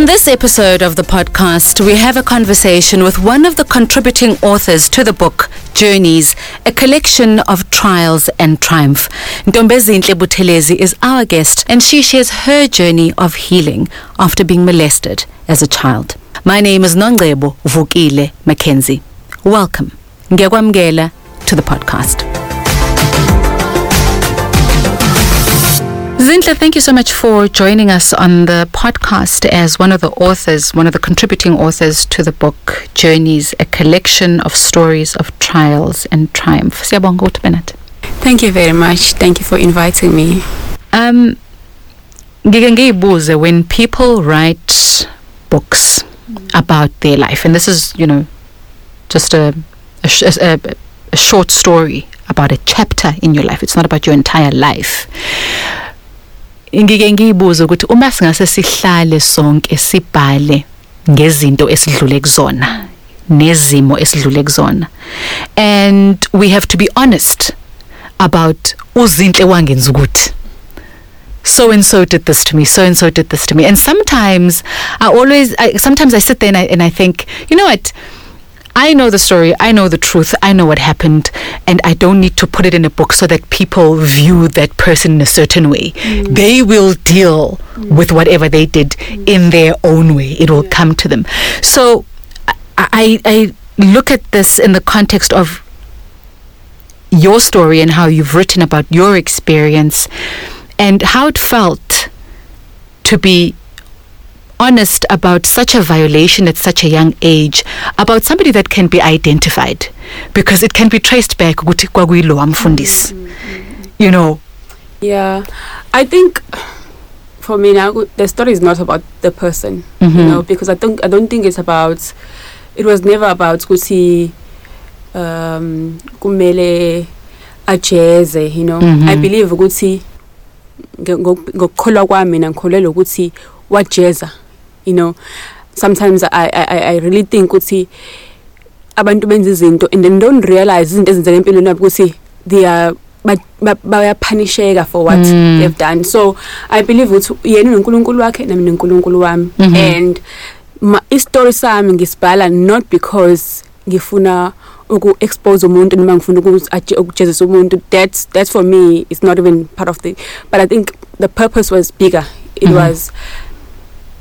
On this episode of the podcast, we have a conversation with one of the contributing authors to the book, Journeys, a collection of trials and triumph. Ntombezinhle Buthelezi is our guest, and she shares her journey of healing after being molested as a child. My name is Nongebo Vukile Mackenzie. Welcome. Ngiyakwamukela to the podcast. Zinhle, thank you so much for joining us on the podcast as one of the authors, one of the contributing authors to the book Journeys, a collection of stories of trials and triumph. Siyabonga ukuthi Bennett. Thank you very much. Thank you for inviting me. Um when people write books about their life and this is, you know, just a a, a, a short story about a chapter in your life. It's not about your entire life. Ngike ngiyibuza ukuthi uma singase sihlale sonke sibhale ngezinto esidlule kuzona nezimo esidlule kuzona. And we have to be honest about uzinhle wangenza ukuthi. So and so did this to me so and so did this to me. And sometimes i always I, sometimes i sit there and I, and I think you know what I know the story, I know the truth, I know what happened, and I don't need to put it in a book so that people view that person in a certain way. Mm. They will deal mm. with whatever they did mm. in their own way. It will come to them. So I, I look at this in the context of your story and how you've written about your experience and how it felt to be honest about such a violation at such a young age about somebody that can be identified because it can be traced back ukuthi kwakuyilo wamfundisi you know Yeah, I think for me now the story is not about the person, Mhm. you know, because I don't I don't think it's about. It was never about ukuthi um kumele ajeze, you know. Mhm. I believe ukuthi ngokukholwa kwami mina ngikholelwa ukuthi wajeza, you know. Sometimes I I I- I really think ukuthi abantu benza izinto and then don't realize izinto ezenzeka empilweni yabo ukuthi they are ba- ba- bayapunisheka for what Mm. they've done so i believe ukuthi yena unonkulunkulu wakhe nami nonkulunkulu wami Mhm. and ma- isitori sami ngisibhala not because ngifuna uku-expose umuntu noma ngifuna uku- aje- ukujezisa umuntu that's that's for me it's not even part of the but i think the purpose was bigger it Mhm. was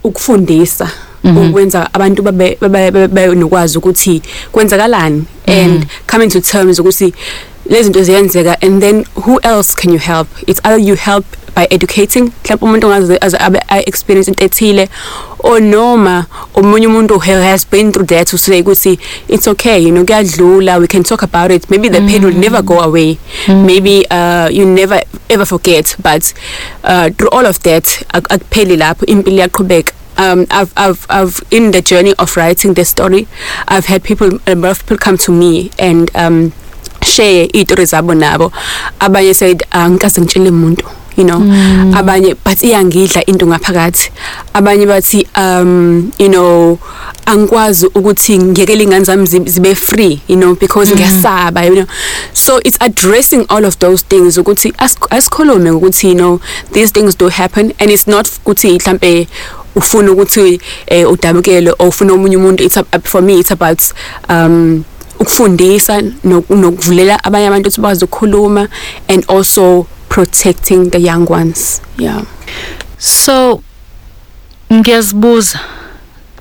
ukufundisa Mhm. Ukwenza abantu babe babe- babe babe nokwazi ukuthi kwenzakalani. And coming to terms ukuthi lezi zinto ziyenzeka and then who else can you help? It's either you help by educating mhlawumbe umuntu ongaze aze abe a experience into ethile or noma omunye umuntu who has been through that usay ukuthi it's okay you know kuyadlula we can talk about it. Maybe the pain will never go away. Maybe uh, you never ever forget but uh, through all of that ak- akupheli lapho impilo iyaqhubeka. Um, I've, I've, I've, in the journey of writing the story, I've had people, a lot of people come to me and um, share iy'tori zabo nabo. Abanye said, angikaze ngitshele umuntu, you know. Abanye, but iyangidla into ngaphakathi. Abanye bathi, um, you know, angikwazi ukuthi ngiyekele ingane zami zi- zibe free, you know, because ngiyasaba, you know. So it's addressing all of those things ukuthi as- asikhulume ukuthi, you know, these things do happen and it's not ukuthi mhlambe ufuna ukuthi eh udabukele or ufuna omunye umuntu it's for me it's about um ukufundisa nokuvulela abanye abantu ukuthi bazi ukukhuluma and also protecting the young ones. Yeah. So ngiyazibuza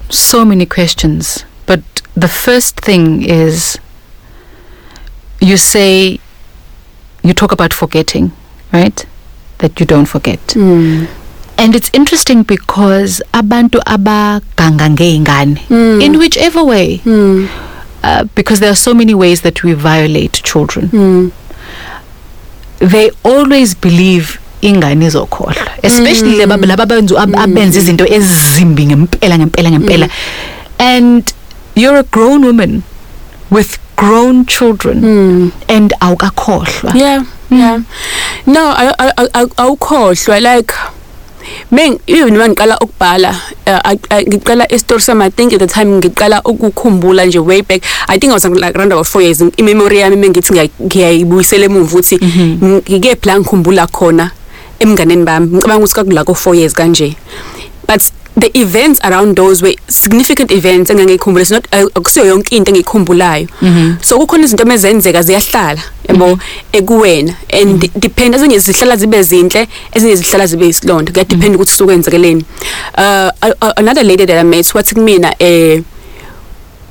so many questions but the first thing is you say you talk about forgetting right? That you don't forget. Mm. And it's interesting because abantu abaganga ngeingane Mm. in whichever way Mm. uh, because there are so many ways that we violate children Mm. they always believe ingane izokhohlwa especially Mm. laba laba abenza ab- abenza izinto ezimbi ngempela ngempela ngempela and you're a grown woman with grown children Mm. and awukakhohlwa yeah yeah no awukhohlwa like Meng even uma ngiqala ukubhala I- I- ngiqala i-story sami I think at the time ngiqala ukukhumbula nje way back. I think I was like around about 4 years. I-memory yami mengithi ngiya- ngiyayibuyisela emuva ukuthi ngike plan ngikhumbula khona emnganeni bami? Ngicabanga ukuthi kakula ko 4 years kanje. But the events around those were significant events engangikhumbula it's not uh, akusiyo yonke into engikhumbulayo so kukhona izinto emezenzeka ziyahlala yabo? Ekuwena. And depend ezinye zihlala zibe zinhle ezinye zihlala zibe isilonda. Kuya depend ukuthi sukwenzekeleni uh another lady that I met wathi kumina eh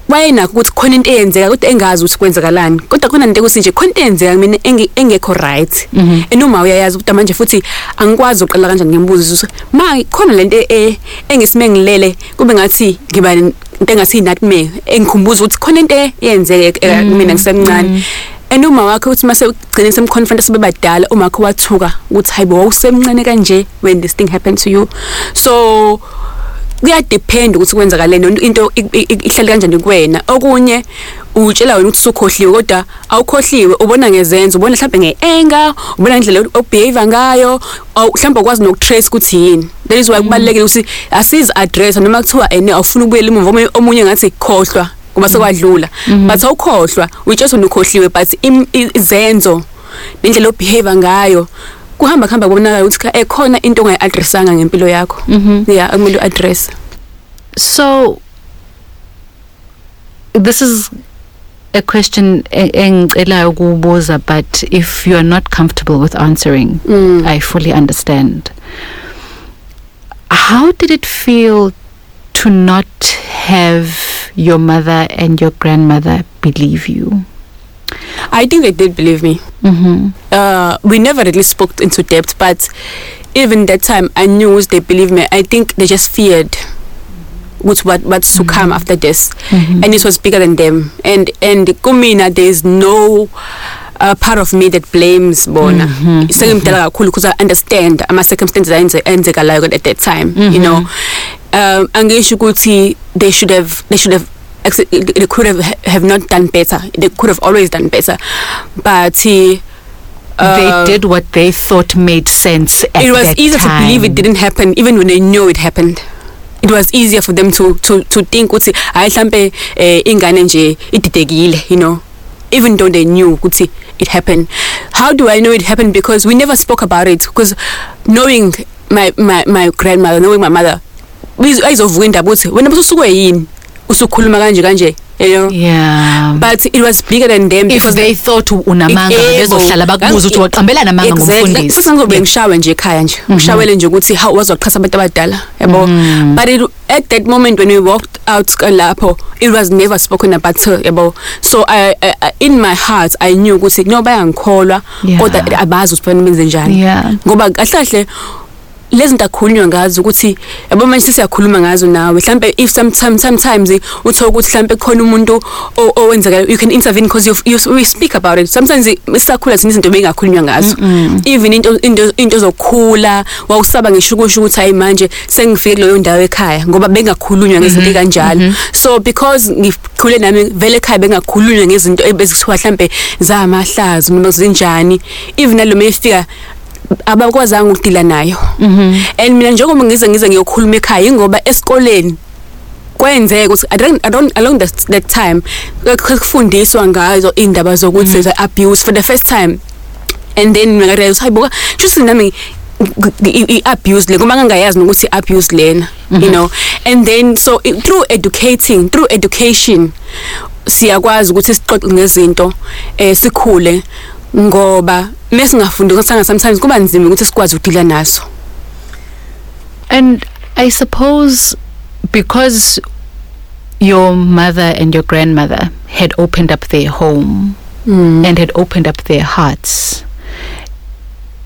wayenakho ukuthi khona into eyenzeka kodwa engazi ukuthi kwenzakalani. Kodwa khona into ekuthi nje khona into eyenzeka mina enge- engekho right. And uma uyayazi ukuthi manje futhi angikwazi uqala kanjani ngimbuza ukuthi ma khona lento e- engisime ngilele kube ngathi ngiba into engathi nightmare engikhumbuza ukuthi khona into eyenzeka eh, mina ngisemncane. And uma wakhe uthi mase ugcine semconfront sebebadala uma wakhe wathuka ukuthi hayibo wawusemncane kanje when this thing happened to you. So kuyadepend ukuthi kwenzakaleni into i- i- i- ihlale kanjani kuwena. Okunye utshela wena ukuthi usukhohliwe kodwa awukhohliwe ubona ngezenzo ubona mhlawumbe ngeanger ubona indlela obehave ngayo aw- mhlawumbe ukwazi nokutrace ukuthi yini. That is why kubalekile ukuthi asiz address noma kuthiwa ene awufuna ukubuyela emuva. Omunye- omunye ngathi khohlwa kuba sekwadlula. But awukhohlwa uyitshela ukuthi ukhohliwe but im- i- izenzo nendlela obehave ngayo kuhamba kuhamba kubonakala ukuthi cha, ekhona into ongayi-addressanga ngempilo yakho mhm. yeah akumele u-address So this is a question engicelayo ukubuza but if you are not comfortable with answering mm. I fully understand. How did it feel to not have your mother and your grandmother believe you? I think they did believe me. Mhm. uh, we never really spoke into depth but even that time i knew they believed me i think they just feared with what what's to come after this. Mhm. and it was bigger than them. And and kumina there's no uh, part of me that blames bona. Mhm, sengimdala kakhulu because i understand ama circumstances ayenzekalayo at that time you know. Um angisho ukuthi they should have they should have they could have have not done better. They could have always done better. But uh, they did what they thought made sense it was easier to believe it didn't happen even when they knew it happened. It was easier for them to to to think ukuthi hayi mhlambe eh, ingane nje ididekile you know? Even though they knew ukuthi it happened. How do i know it happened? Because we never spoke about it. Because knowing my my my grandmother knowing my mother ayizovuka indaba ukuthi wena bususuke yini usukhuluma kanje kanje you know Yeah. but it was bigger than them if because they thought unamanga Yebo. bezohlala bakubuza ukuthi waqambelana amanga Exactly. ngumfundisi Sasa ngizobe ngishawe nje ekhaya nje ngishawele nje ukuthi how wazoqhasa abantu abadala yabo but it, at that moment when we walked out ka lapho it was never spoken about her yabo so I, I, I in my heart I knew ukuthi no bayangikholwa Yeah. kodwa abazi ukuthi fanele benze njani Yeah. ngoba kahle kahle lezi zinto akhulunywa ngazo ukuthi yabo manje siyakhuluma ngazo nawe. Mhlambe if sometimes sometimes uthola ukuthi mhlambe khona umuntu o- owenzeka you can intervene because you, you we speak about it. Sometimes sisakhula sine izinto bengakhulunywa ngazo. Even into into into zokukhula wawusaba ngisho ukusho ukuthi hayi manje sengifike kuleyo ndawo ekhaya ngoba bengakhulunywa ngezinto kanjalo so because ngikhule nami vele ekhaya bengakhulunywa ngezinto ebezithiwa mhlambe zamahlazo noma zinjani even nalo mayifika abakwazanga ukudila nayo. And mina njengoba ngize ngize ngiyokhuluma ekhaya ingoba esikoleni kwenzeka ukuthi I don't, I don't along that, that time kufundiswa ngazo indaba zokuthi mm abuse for the first time. And then ngarealize hayibo just nami i-abuse le ngoba ngangayazi nokuthi i-abuse lena you know. And then so through educating through education siyakwazi ukuthi sixoxe ngezinto eh sikhule. Ngoba mesingafundisanga sometimes kuba nzima ukuthi sikwazi ukudila naso. And I suppose because your mother and your grandmother had opened up their home mm. and had opened up their hearts,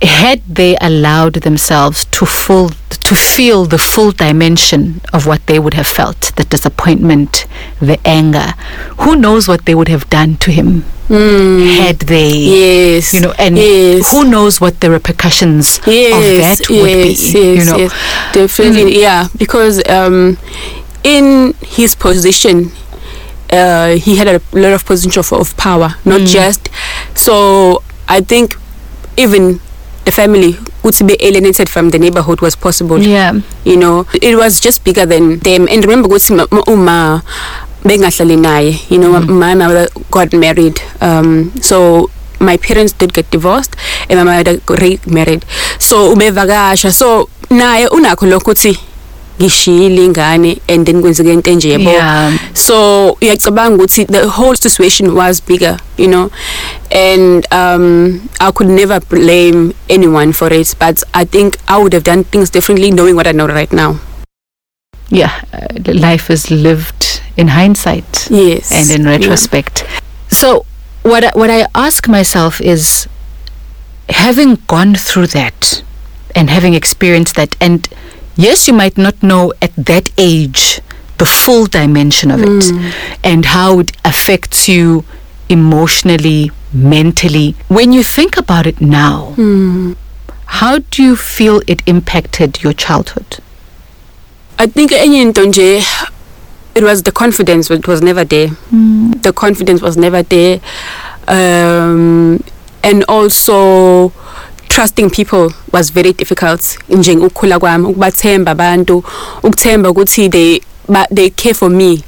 had they allowed themselves to full to feel the full dimension of what they would have felt the disappointment the anger who knows what they would have done to him had they yes you know and yes. who knows what the repercussions yes, of that would yes, be yes, you know yes, definitely, yeah. Because um, in his position, uh, he had a lot of position of, of power, not just. So I think even the family would be alienated from the neighborhood was possible. yeah You know, it was just bigger than them. And remember, ukuthi ma- ma- uma bengahlali naye, you know, my mother got married. Um, so my parents did get divorced and my mother got remarried. So ubevakasha. So naye unakho lokho ukuthi ngishiyile ingane and then kwenzeke into enje yabo Yeah. so uyacabanga ukuthi the whole situation was bigger you know and um i could never blame anyone for it but i think i would have done things differently knowing what i know right now Yeah, uh, life is lived in hindsight yes and in Yeah. retrospect. So, what I, what I ask myself is, having gone through that, and having experienced that, and yes, you might not know at that age the full dimension of it, hmm. and how it affects you emotionally, mentally. When you think about it now, hmm. how do you feel it impacted your childhood? I think enye into nje it was the confidence it was never there. Hmm. The confidence was never there. Um and also trusting people was very difficult. Nje ukukhula kwami ukubathemba abantu ukuthemba ukuthi they ba, they care for me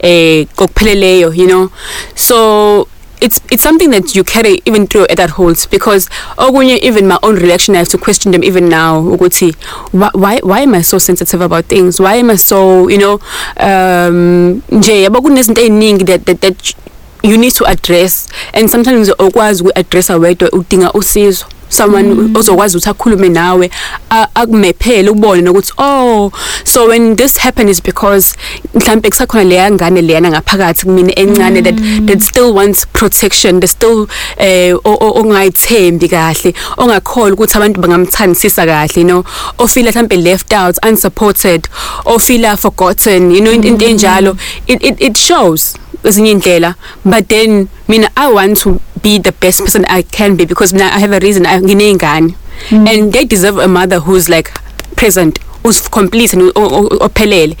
eh kokupheleleyo you know? So it's it's something that you carry even through at that holds because okunye even my own reaction I have to question them even now ukuthi why why, why am I so sensitive about things? Why am I so you know um nje yabo kunezinto eziningi that that, that you need to address. And sometimes okwazi uku-addressa wedwa udinga usizo. Someone ozokwazi ukuthi akhulume nawe a- akumephele ubone nokuthi oh so when this happened is because mhlambe kusakhona leya ngane leyana ngaphakathi kumina encane that that still wants protection that still eh o- o- ongayithembi kahle ongakholwa ukuthi abantu bangamthandisisa kahle you know ofila mhlambe left out unsupported ofila forgotten you know into into enjalo. It it it shows. Ezinye indlela but then mina i want to be the best person i can be because now i have a reason I- ngineyingane mm. and they deserve a mother who's like present who's complete and ophelele.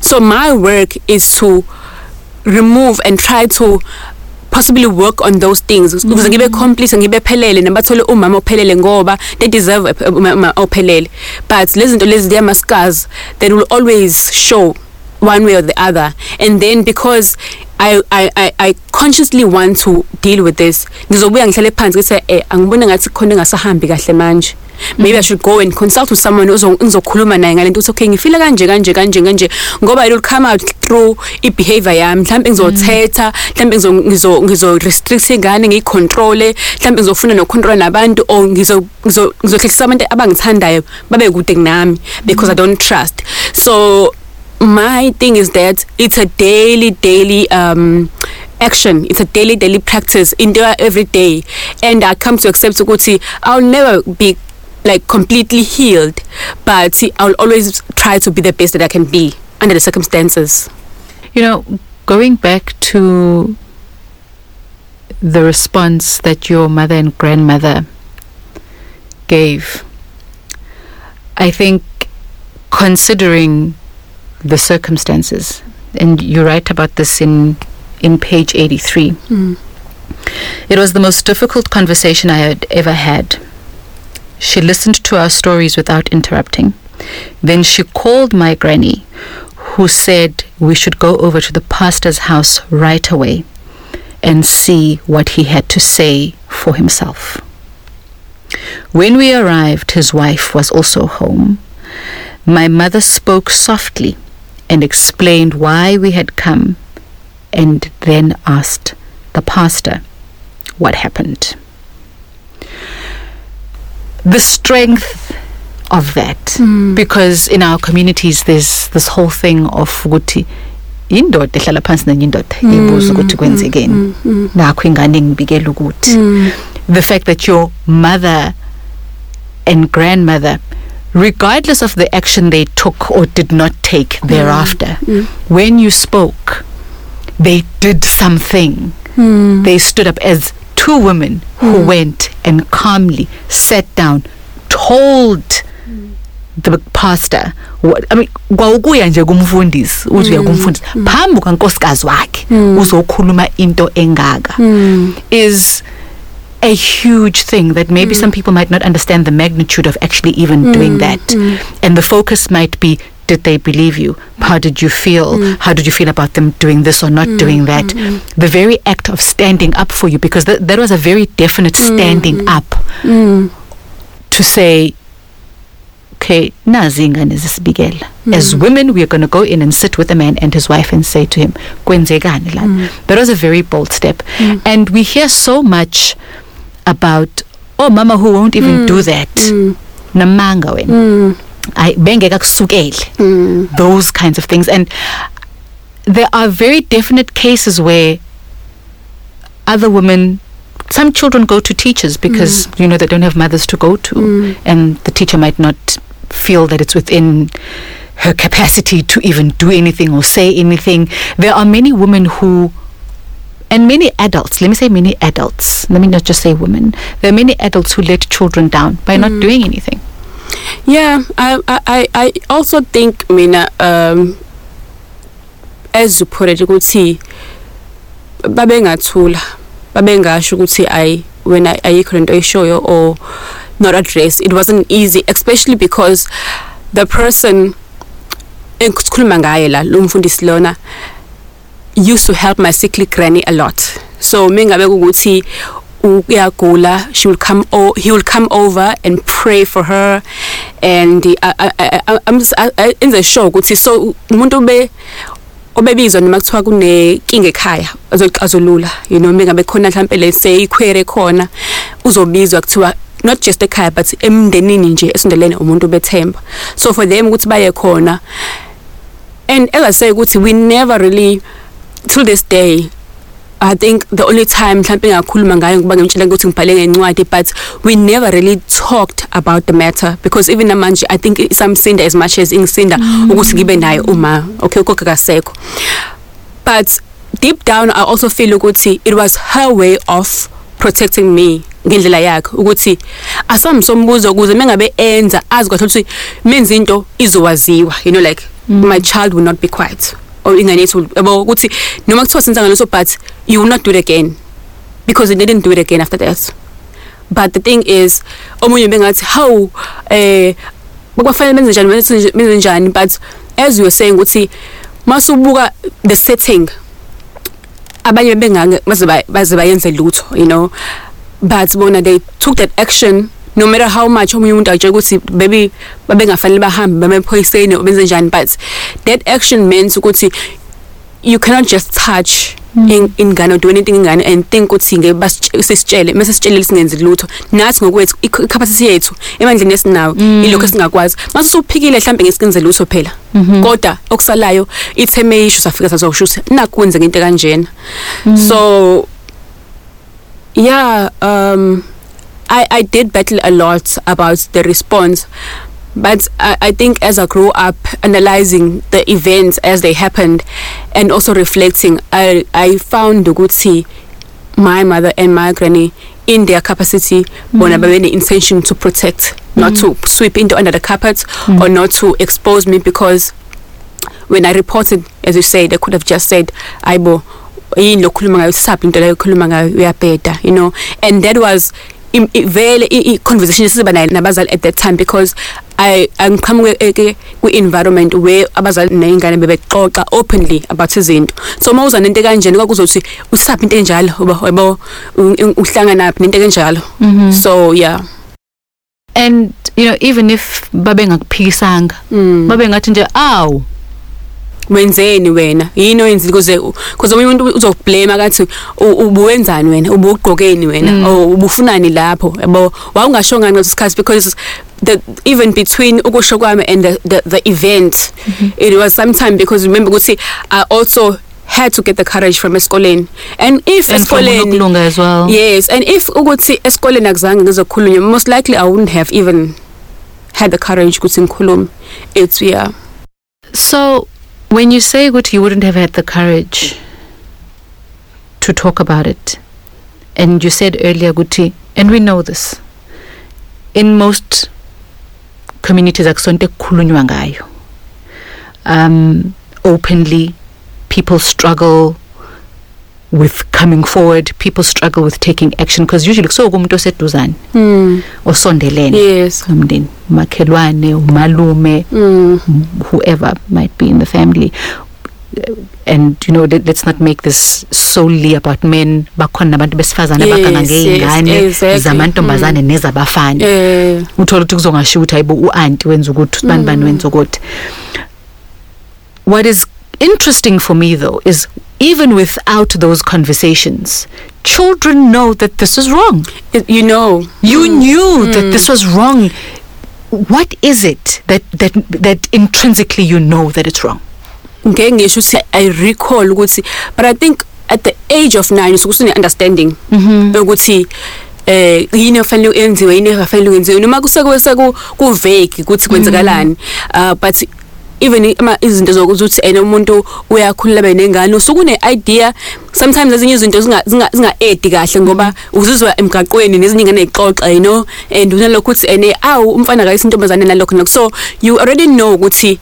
So my work is to remove and try to possibly work on those things. Mm. Ukuze ngibe complete ngibe phelele nabathole umama ophelele ngoba they deserve a- umama ophelele. But lezi zinto lezi they scars that will always show one way or the other. And then because I, I, I, I consciously want to deal with this. Ngizobuya ngihlale phansi ngithi eh angibona ngathi khona engasahambi kahle manje. Maybe i should go and consult with someone ozo- ngizokhuluma naye ngalento ukuthi okay ngifila kanje kanje kanje kanje. Ngoba it will come out through i-behavior yami. Mhlawumbe ngizothetha mhlawumbe ngizo ngizo ngizo restrict ingane ngiyicontrole. Mhlawumbe ngizofuna nokucontrola nabantu or ngizo ngizo ngizohlekisa abantu abangithandayo babe kude kunami because i don't trust. So my thing is that it's a daily daily um action. It's a daily daily practice into every day. And i come to accept ukuthi i'll never be like completely healed but see, i'll always try to be the best that i can be under the circumstances. You know, going back to the response that your mother and grandmother gave, I think considering the circumstances, and you write about this in in page 83. Hmm. It was the most difficult conversation I had ever had. She listened to our stories without interrupting. Then she called my granny, who said we should go over to the pastor's house right away and see what he had to say for himself. When we arrived, his wife was also home. My mother spoke softly and explained why we had come and then asked the pastor what happened. The strength of that, hmm. because in our communities there's this whole thing of ukuthi indoda ehlala phansi nenye indoda hmm. ibuza ukuthi kwenzekeni hmm. nakho ingane ngibikela ukuthi. The fact that your mother and grandmother regardless of the action they took or did not take mm. thereafter mm. when you spoke they did something. Mm. They stood up as two women who went and calmly sat down told the pastor what I mean kwawukuya nje kumfundisi uthi uya kumfundisi phambi kankosikazi wakhe uzokhuluma into engaka. Is a huge thing that maybe mm. some people might not understand the magnitude of actually even doing mm, that. Mm. and the focus might be did they believe you? How did you feel? How did you feel about them doing this or not doing that? the very act of standing up for you because th- that was a very definite standing up. To say okay zisibikela as women we are going to go in and sit with a man and his wife and say to him la? That was a very bold step. And we hear so much about oh mama who won't even do mm. that? Mm. Namanga wena. Mm. Ay bengeka kusukele those kinds of things. And there are very definite cases where other women some children go to teachers because you know they don't have mothers to go to. And the teacher might not feel that it's within her capacity to even do anything or say anything. There are many women who and many adults let me say many adults let me not just say women there are many adults who let children down by not doing anything. Yeah, I I I- I also think mina um as you put it you could ukuthi babengathula babengasho ukuthi ay wena ayikho lento oyishoyo or not address it wasn't easy especially because the person engikhuluma ngaye la lo mfundisi lona used to help my sickly granny a lot. So mingabe ukuthi uyagula she will come o he will come over and pray for her. And I, I, I, I'm I, I, enze sure ukuthi so umuntu be obebizwa noma kuthiwa kunenkinga ekhaya azolula. You know mingabe khona mhlambe let's say iquery khona uzobizwa kuthiwa not just ekhaya but emndenini nje esondelene umuntu bethemba so for them ukuthi baye khona. And as i say ukuthi we never really till this day I think the only time mhlawumbe ngakhuluma ngayo ngoba ngimtshela ukuthi ngibhale ngencwadi but we never really talked about the matter because even namanje I think isamsinda as much as ingisinda ukuthi ngibe naye uma okay ukho kasekho but deep down I also feel ukuthi it was her way of protecting me ngendlela yakhe ukuthi asamsombuzo ukuze mengabe enza azi kahle ukuthi menza into izowaziwa you know like mm. my child will not be quiet. Or ingane yethu yabo ukuthi noma kuthiwa senza ngaleso but you will not do it again. Because they didn't do it again after that. But the thing is omunye bengathi how eh bakufanele benze njani benze njani but as you were saying ukuthi masubuka the setting abanye bengange baze bayenze lutho you know? But bona they took that action no matter how much omunye umuntu atshela ukuthi baby babengafanele bahambe bamephoyiseni benze njani? But that action means ukuthi you cannot just touch in ingane do anything ingane and think ukuthi ngeke basisitshele mase sitshele singenzi lutho. Nathi ngokwethu i-capacity yethu emandleni esinawo ilokho esingakwazi. Mase uphikile mhlambe ngesikinze lutho phela. Kodwa okusalayo itheme isho safika sazosho ukuthi nakwenze into kanjena so yeah um I, I did battle a lot about the response, but I, I think as I grew up analyzing the events as they happened and also reflecting, I, I found Guti, my mother and my granny, in their capacity, bona mm. the intention to protect, not mm. to sweep into under the carpet mm. or not to expose me because when I reported, as you say, they could have just said, Aibo, yini lokhuluma ngayo sisaphi into leyo khuluma ngayo uyabheda you know and that was vele i-conversation esiba nayo nabazali at that time because I angiqhamuke kwi-environment where abazali ney'ngane bebexoxa openly about izinto. So uma uza nento kanjani kwakuzothi usaphi into enjalo? Yabo uhlanganaphi nento enjalo? So yeah. And you know even if babengakuphikisanga Mm. babengathi nje awu wenzeni wena? Yini oyenzile kuze kuze umuntu umuntu uzokublame akathi ubuwenzani wena? Ubugqokeni wena? Or ubufunani lapho? Yabo wawungashonga ngaleso sikhathi? Because the even between ukusho kwami and the the, the event it was sometime because remember ukuthi I also had to get the courage from esikoleni. And if esikoleni as well. Yes and if ukuthi esikoleni akuzange ngizokhulunywa most likely I wouldn't have even had the courage ukuthi ngikhulume. It's yeah. So, when you say that you wouldn't have had the courage to talk about it, and you said earlier, Guti, and we know this, in most communities, akusonto kukhulunywa ngayo. Um, openly, people struggle with coming forward. People struggle with taking action because usually so umuntu oseduzane mm. osondelene yes nomndeni umakhelwane umalume mm. whoever might be in the family and you know let, let's not make this solely about men bakhona nabantu besifazane Yes, abaganga yes, ngeyingane exactly. zamantombazane nezabafana Eh uthola ukuthi kuzongashiwo ukuthi hayibo u-anti wenza ukuthi usibani Mm. bani wenza ukuthi what is interesting for me though is even without those conversations children know that this is wrong. You know. you Mm. knew that this was wrong. What is it that that that intrinsically you know that it's wrong? Ngeke ngisho ukuthi i recall ukuthi but i think at the age of 9 usuke usune understanding ukuthi eh yini efanele uyenziwe yini engafanele uyenziwe noma kusekuse ku vague ukuthi kwenzakalani. Uh but even ama izinto zokuthi ene umuntu uyakhulula benengane usuku ne idea. Sometimes ezinye izinto zinga zinga zinga edi kahle ngoba uzizwa emgaqweni nezinye ingane ixoxa you know? And unalokho ukuthi ene awu umfana kayisintombazane nalokho nalokho so you already know ukuthi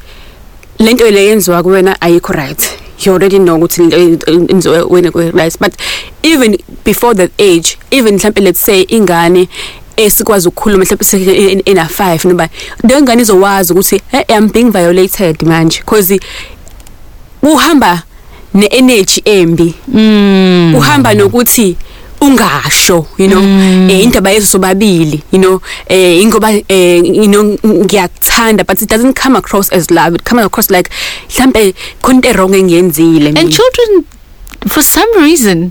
lento le yenziwa kuwena ayikho right. You already know ukuthi lento yenziwa wena ku right but even before that age even mhlambe let's say ingane esikwazi ukukhuluma mhlawumbe ena 5 noba le ngane izowazi ukuthi hey i'm being violated manje because uhamba ne-energy embi mm. uhamba nokuthi ungasho you know Mm. eh indaba yeso sobabili you know eh ingoba eh you know ngiyakuthanda but it doesn't come across as love it comes across like mhlambe khona into wrong engiyenzile and children for some reason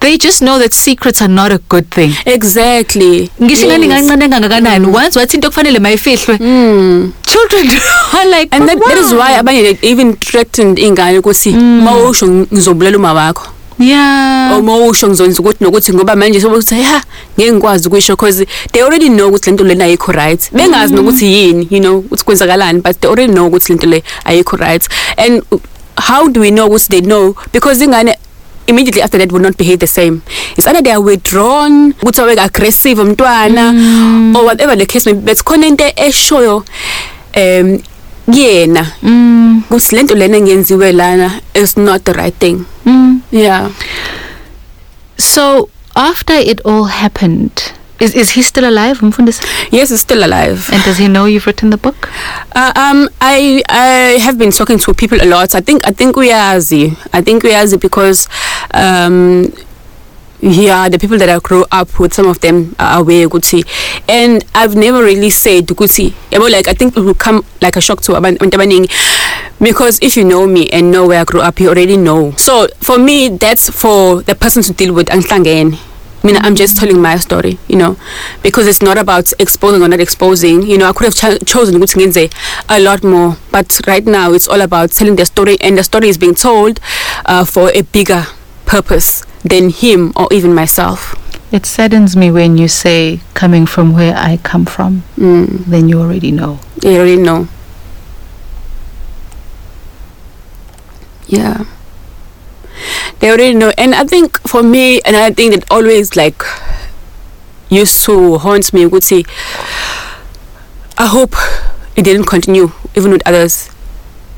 they just know that secrets are not a good thing. Exactly. Ngisho ingane Yes. ingancane kangakanani once wathi into kufanele mayifihlwe Mm. children are like and that, "But that is why abanye they even threatened ingane ukuthi Mm. mawusho ngizobulala uma wakho. Yeah. Or mawusho ngizonza ukuthi nokuthi ngoba manje sokuthi ha ngeke ngikwazi ukuyisho because they already know ukuthi lento lena ayikho right. Bengazi nokuthi yini you know ukuthi kwenzakalani but they already know ukuthi lento le ayikho right. And how do we know ukuthi they know? Because ingane immediately after that will not behave the same. It's either they are withdrawn ukuthi awe aggressive umntwana or whatever the case may be. But khona into eshoyo um kuyena mm. ukuthi lento lena engenziwe lana is not the right thing. Mm. yeah. So after it all happened is is he still alive yes he's still alive and does he know you've written the book Uh, um, I I have been talking to people a lot. I think I think uyazi. I think we are uyazi because um yeah, the people that I grew up with, some of them are aware ukuthi and I've never really said ukuthi yabo like I think it will come like a shock to abantu abaningi because if you know me and know where I grew up you already know. So for me that's for the person to deal with angihlangene. I mean, I'm just telling my story, you know, because it's not about exposing or not exposing. You know, I could have ch- chosen ukuthi ngenze a lot more, but right now it's all about telling the story, and the story is being told uh, for a bigger purpose than him or even myself. it saddens me when you say coming from where i come from Mm. then you already know You already know. Yeah. They already know. And I think for me, another thing that always like used to haunt me would say, I hope it didn't continue even with others.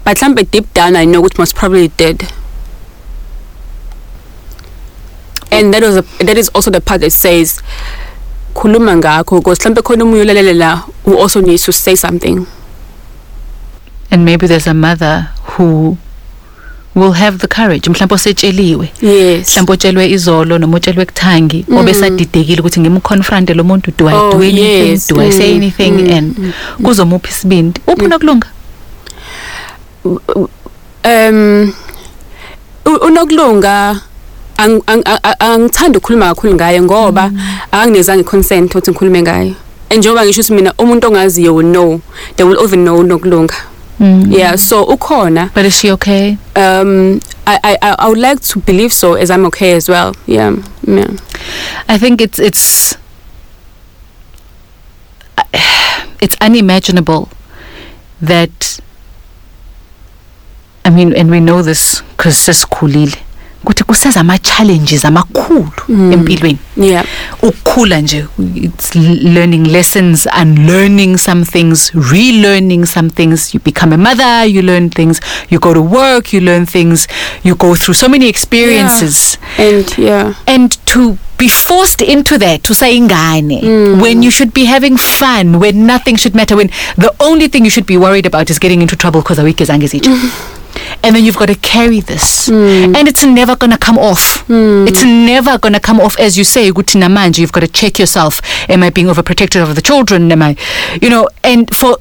But somewhere deep down, I know it was probably dead. And that was a, that is also the part that says, khuluma who also needs to say something and maybe there's a mother who will have the courage. Mhlawumbe osetsheliwe. Yes. Mhlawumbe otshelwe izolo noma otshelwe kuthangi Mm. obesadidekile ukuthi ngimconfronte lo muntu do I Oh, do anything? yes. do I say Mm, anything? Mm, and mm, kuzomupha isibindi? Uphi nokulunga um u- unokulunga ang- ang- ang- angithanda ukukhuluma kakhulu ngayo ngoba anginezange consent ukuthi ngikhulume ngayo and njengoba ngisho ukuthi mina umuntu ongaziyo will know they will even know unokulunga. Mm. yeah so ukhona. But is she okay? Um I, I I would like to believe so as I'm okay as well. Yeah yeah. I think it's it's it's unimaginable that I mean and we know this because sesikhulile ukuthi kuseza ama challenges amakhulu Mm. empilweni. Yeah. Ukukhula nje it's learning lessons unlearning some things relearning some things. You become a mother you learn things. You go to work you learn things. You go through so many experiences. And yeah. And to be forced into that to say ingane Mm. when you should be having fun when nothing should matter when the only thing you should be worried about is getting into trouble because awike zange zitsho and then you've got to carry this. Hmm. And it's never going to come off. Hmm. It's never going to come off as you say ukuthi namanje you've got to check yourself. Am i being overprotective of the children? Am i you know and for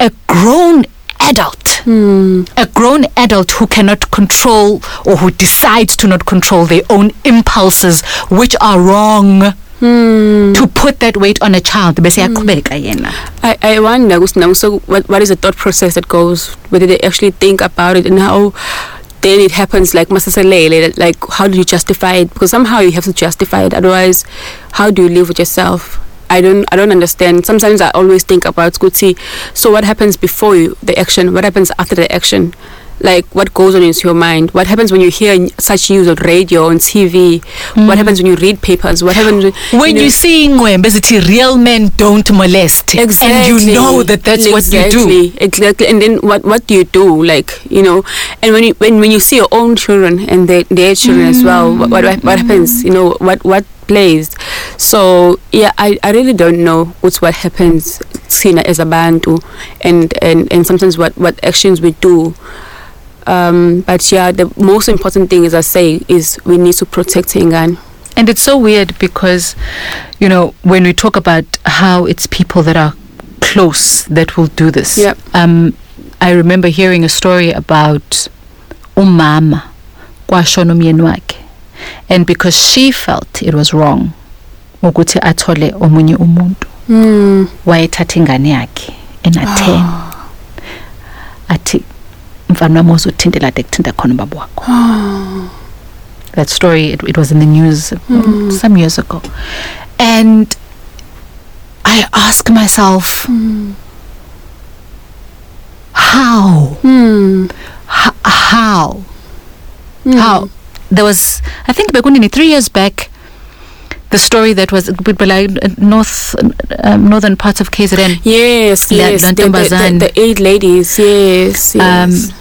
a grown adult hmm. a grown adult who cannot control or who decides to not control their own impulses which are wrong Hmm. to put that weight on a child bese yaqhubeka hmm. ah, yena. I, I wonder so what, what is the thought process that goes whether they actually think about it and how then it happens like masaselele like how do you justify it? Because somehow you have to justify it otherwise how do you live with yourself? I don't I don't understand. Sometimes I always think about Kuti so what happens before you the action? What happens after the action like what goes on in your mind? What happens when you hear such news on radio on TV what mm. happens when you read papers? What happens when, when know- you see real men don't molest and you know that that's what you do. Exactly, exactly. And then what what do you do? Like you know and when you when, when you see your own children and their, their children as well mm. what, what what happens? You know what what plays? So yeah i i really don't know what's what happens seen as a bantu and and and sometimes what what actions we do um but yeah the most important thing as i say is we need to protect ingane And it's so weird because, you know, when we talk about how it's people that are close that will do this. Yep. Um, I remember hearing a story about umama kwashona umyeni wakhe. And because she felt it was wrong ukuthi athole omunye umuntu mm. wayethatha ingane yakhe ena-10 athi mfana wami uzothintela de kuthinta khona ubaba wakho. That story it, it was in the news mm. some years ago. And i ask myself how? Mm. H- how? How? There was i think bekunini 3 years back the story that was uh, but like uh, north uh, um, northern parts of KZN Yes, La- yes. the, the, the, the eight ladies. Yes, um, yes.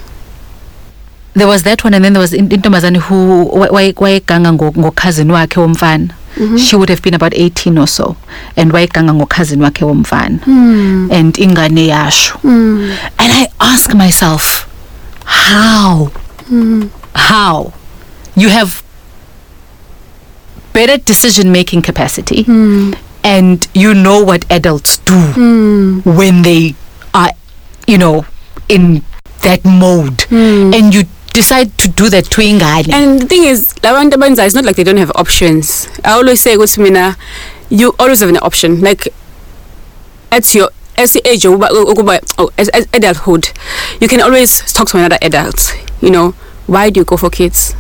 there was that one and then there was in- intombazane who wa- waye- wayeganga ngokhazini wakhe womfana. Mm-hmm. She would have been about 18 or so and wayeganga ngokhazini wakhe womfana. Hmm. And ingane yasho. Hmm. And i ask myself how? Hmm. How? You have better decision making capacity and you know what adults do when they are you know in that mode and you decide to do that to ingane and the thing is, labantu abenza it's not like they don't have options. I always say ukuthi mina you always have an option. Like at your as the age of oh, as, as adulthood, you can always talk to another adult. You know, why do you go for kids?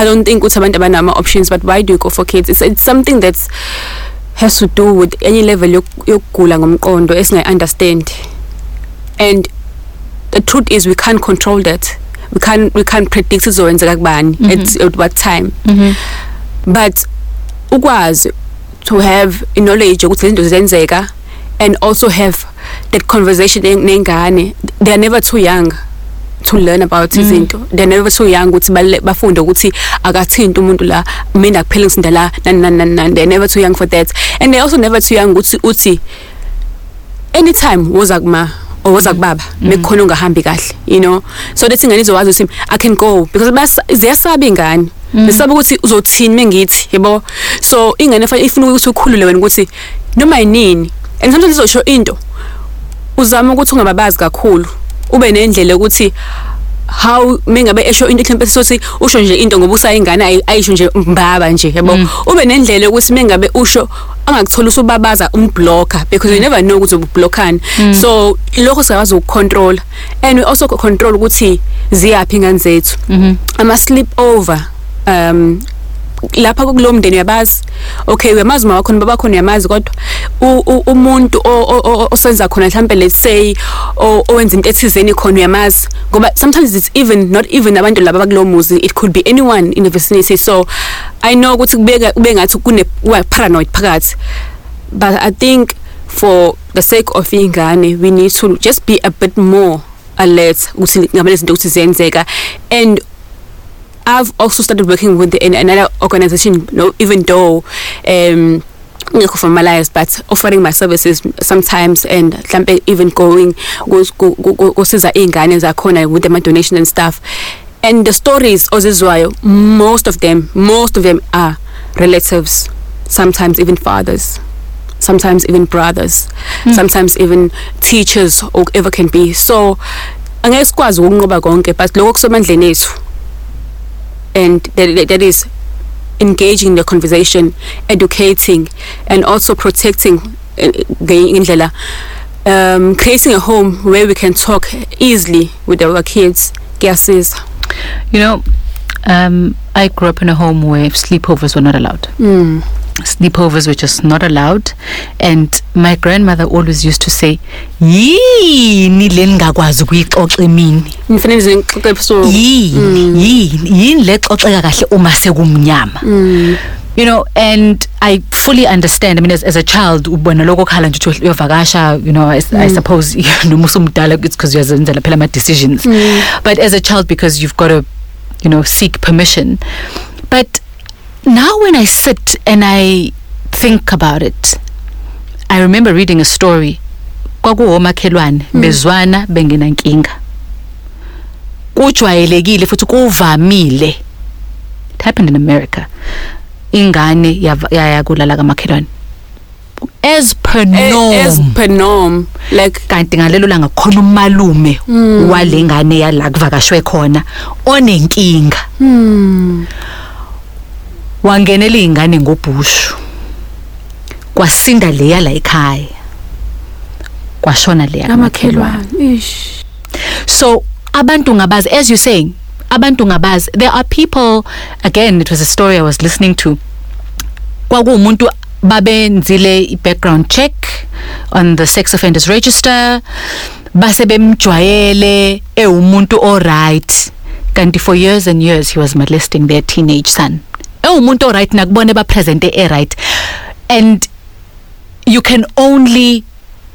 I don't think ukuthi abantu abanama options, but why do you go for kids? It's it's something that's has to do with any level yok- yokugula ngomqondo esingayi understand. And the truth is we can't control that. We can't we can't predict izokwenzeka kubani at, at what time. But ukwazi to have a knowledge ukuthi izinto zenzeka and also have that conversation ne- nengane they are never too young to learn about izinto. They're never too young ukuthi bafunde ukuthi akathinta umuntu la mina kuphela ngisinda la nani nani nani they're never too young for that. And they're also never too young ukuthi uthi anytime woza kuma or woza kubaba mekukhona ungahambi kahle you know? So lethi ingane izowazi ukuthi i can go because ziyasaba ingane. Zisaba ukuthi uzothini mengithi yabo so ingane ifuna ukuthi ukhulule wena ukuthi noma yinini? And sometimes izosho into uzama ukuthi ungababazi kakhulu. Ube nendlela ukuthi how mengabe esho into mhlawumbe sothi usho nje into ngoba usayingane ayi- ayisho nje mbaba nje yabo? Ube nendlela ukuthi mengabe usho angakuthola usubabaza umblocker because you never know ukuthi ublockani. So lokho siyakwazi ukucontrol and we also control ukuthi ziyaphi ingane zethu. Ama sleep over um lapha kulo mndeni uyabazi. Okay uyamazi uma wakhona baba khona uyamazi kodwa u- u- umuntu o- o- o- osenza khona mhlambe let's say o- owenza into ethizeni khona uyamazi. Ngoba sometimes it's even not even abantu laba bakulo muzi it could be anyone in the vicinity. So i know ukuthi kubeka kube ngathi kune kuba paranoid phakathi. But i think for the sake of ingane we need to just be a bit more alert ukuthi ngabe lezinto ukuthi ziyenzeka. And I've also started working with the, in another organization, no, even though um, ngekho formalized but offering my services sometimes and even going kus- ku- ku- ku- kusiza iy'ngane zakhona with the donation and stuff. And the stories ozizwayo most of them most of them are relatives sometimes even fathers sometimes even brothers mm. sometimes even teachers or whatever can be. So angeke sikwazi ukunqoba konke but lokho kusemandleni ethu and that, that, is engaging the conversation educating and also protecting the ngenye indlela um creating a home where we can talk easily with our kids. Kuyasiza. You know, um, I grew up in a home where sleepovers were not allowed. mm. Sleepovers were just not allowed. And my grandmother always used to say, yini le ningakwazi ukuyixoxa emini nifanele ngixoxe ebusuku yini yini yini le xoxeka kahle uma sekumnyama Mm. you know and i fully understand i mean as, as a child ubona lokho khala nje uthi uyovakasha you know I, I suppose noma usumdala it's because phela ama decisions but as a child because you've got to you know seek permission. But now when i sit and i think about it i remember reading a story. Kwakuwomakhelwane hmm. bezwana bengenankinga. Kujwayelekile futhi kuvamile. It happened in america. Ingane yava- yaya kulala kamakhelwane as per norm. Eh, as per norm like kanti ngalelo langa khona umalume walengane yala kuvakashwe khona onenkinga. Hmm. Wangenela ingane ngobhushu. Kwasinda leya la ekhaya. Kwashona leya kamakhelwane. Amakhelwane ish. So abantu ngabazi as you saying abantu ngabazi there are people again it was a story i was listening to. Kwakuwumuntu babenzile i-background check on the sex offenders register base bemjwayele ewumuntu alright kanti for years and years he was molesting their teenage son. Ewumuntu alright nakubone bapresente e-right. And you can only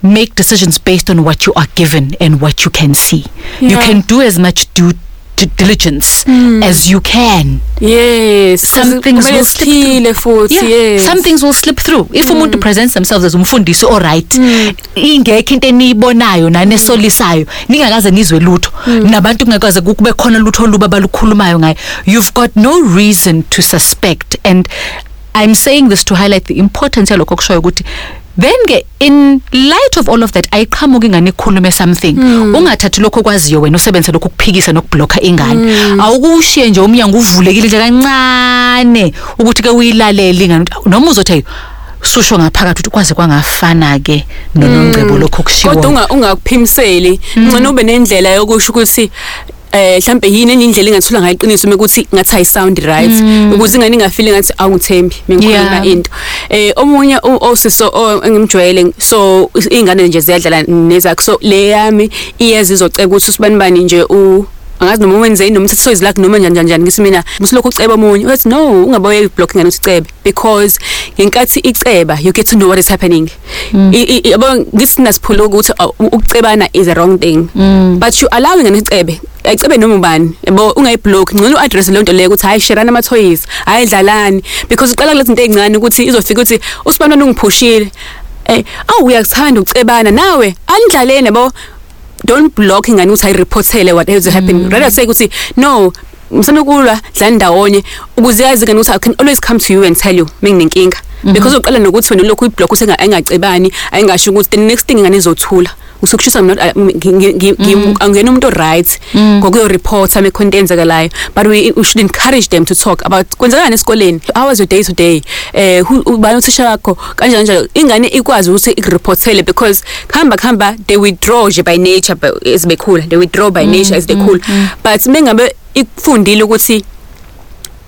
make decisions based on what you are given and what you can see. You can do as much due diligence as you can. yes Some things will slip siphile yeah. yes some things will slip through. If umuntu presents themselves as umfundisi alright, ingekho into eniyibonayo nanesolisayo, ningakaze nizwe lutho. Nabantu kungakaze kube khona lutho oluba balukhulumayo ngayo. You've got no reason to suspect and I'm saying this to highlight the importance yalokho kushoyo ukuthi then ke in light of all of that ayiqhamuki ingane ikhulume something. Ungathathi lokho kwaziyo wena usebenzise lokho kuphikisa nokubhlokha ingane. Awukushiye nje umnyango uvulekile nje kancane ukuthi ke uyilalele ingane. Ukuthi, noma uzothi "Hey, susho ngaphakathi ukuthi kwaze kwangafana ke nonongcebo lokho kushiwo kodwa unga ungakuphimiseli ngcono ube nendlela yokusho ukuthi eh mhlambe yini enye indlela engathula ngayiqiniso mekuthi ngathi ayi sound right. Ukuze ingane ingafili ngathi awungithembi mengikhuluma Yeah. into. Eh omunye osiso engimjwayele so ingane nje ziyadlala nezakhe so le yami iyeza izoceba ukuthi usibani bani nje u angazi noma wenzeni noma uthi soyizi lakhe noma njani njani ngithi mina musilokhu uceba omunye? Uthi no ungabe uyiblock ingane usicebe because ngenkathi iceba you get to know what is happening. I- yabo ngithi nasiphula ukuthi u- ukucebana is a wrong thing. But you allow ingane icebe ayicebe noma ubani yabo ungayiblock ngcono uaddress le nto leyo ukuthi hayi sharana ama toys hayi dlalani. Because uqala kulezi zinto ezincane ukuthi izofika ukuthi usibani ungiphushile eh awu uyakuthanda ucebana nawe anidlaleni yabo. Don't block ingane ukuthi ayireportele what has happened rather say ukuthi no msanokulwa dlani ndawonye ukuze yazi ingane ukuthi i can always come to you and tell you menginenkinga. Because uqala nokuthi wena lokhu iblock ukuthi engacebani ayingasho ukuthi the next thing ingane izothula. Usukushisa not angena umuntu right ngokuyo report ame content enzakalayo but we, we should encourage them to talk about kwenzakalani esikoleni how was your day today? Eh who- ubani uthisha wakho kanjalo kanjalo. Ingane ikwazi ukuthi ikureportele because khamba khamba they withdraw nje by nature by- as bekhula they withdraw by nature as they cool. but mengabe ikufundile ukuthi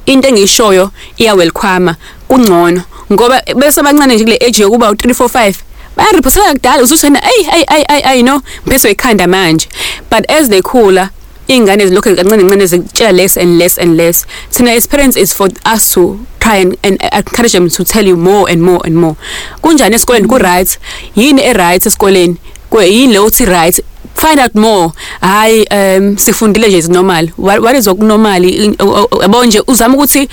into engishoyo iya welcome kungcono. Ngoba bese abancane nje kule age yokuba u3 4 5 bayariphosela kudala ususena ay ay ay ay ay no. Mphethwe ikhanda manje. But as they khula ingane zilokho kancane kancane zitshela less and less and less. Thina as parents is for us to try and, and encourage them to tell you more and more and more. Kunjani esikoleni? Ku right yini e right esikoleni? Kwe yini le uthi right? Find out more. Hayi um sifundile nje is normal. What, what is okunormal? Yabo nje uzama ukuthi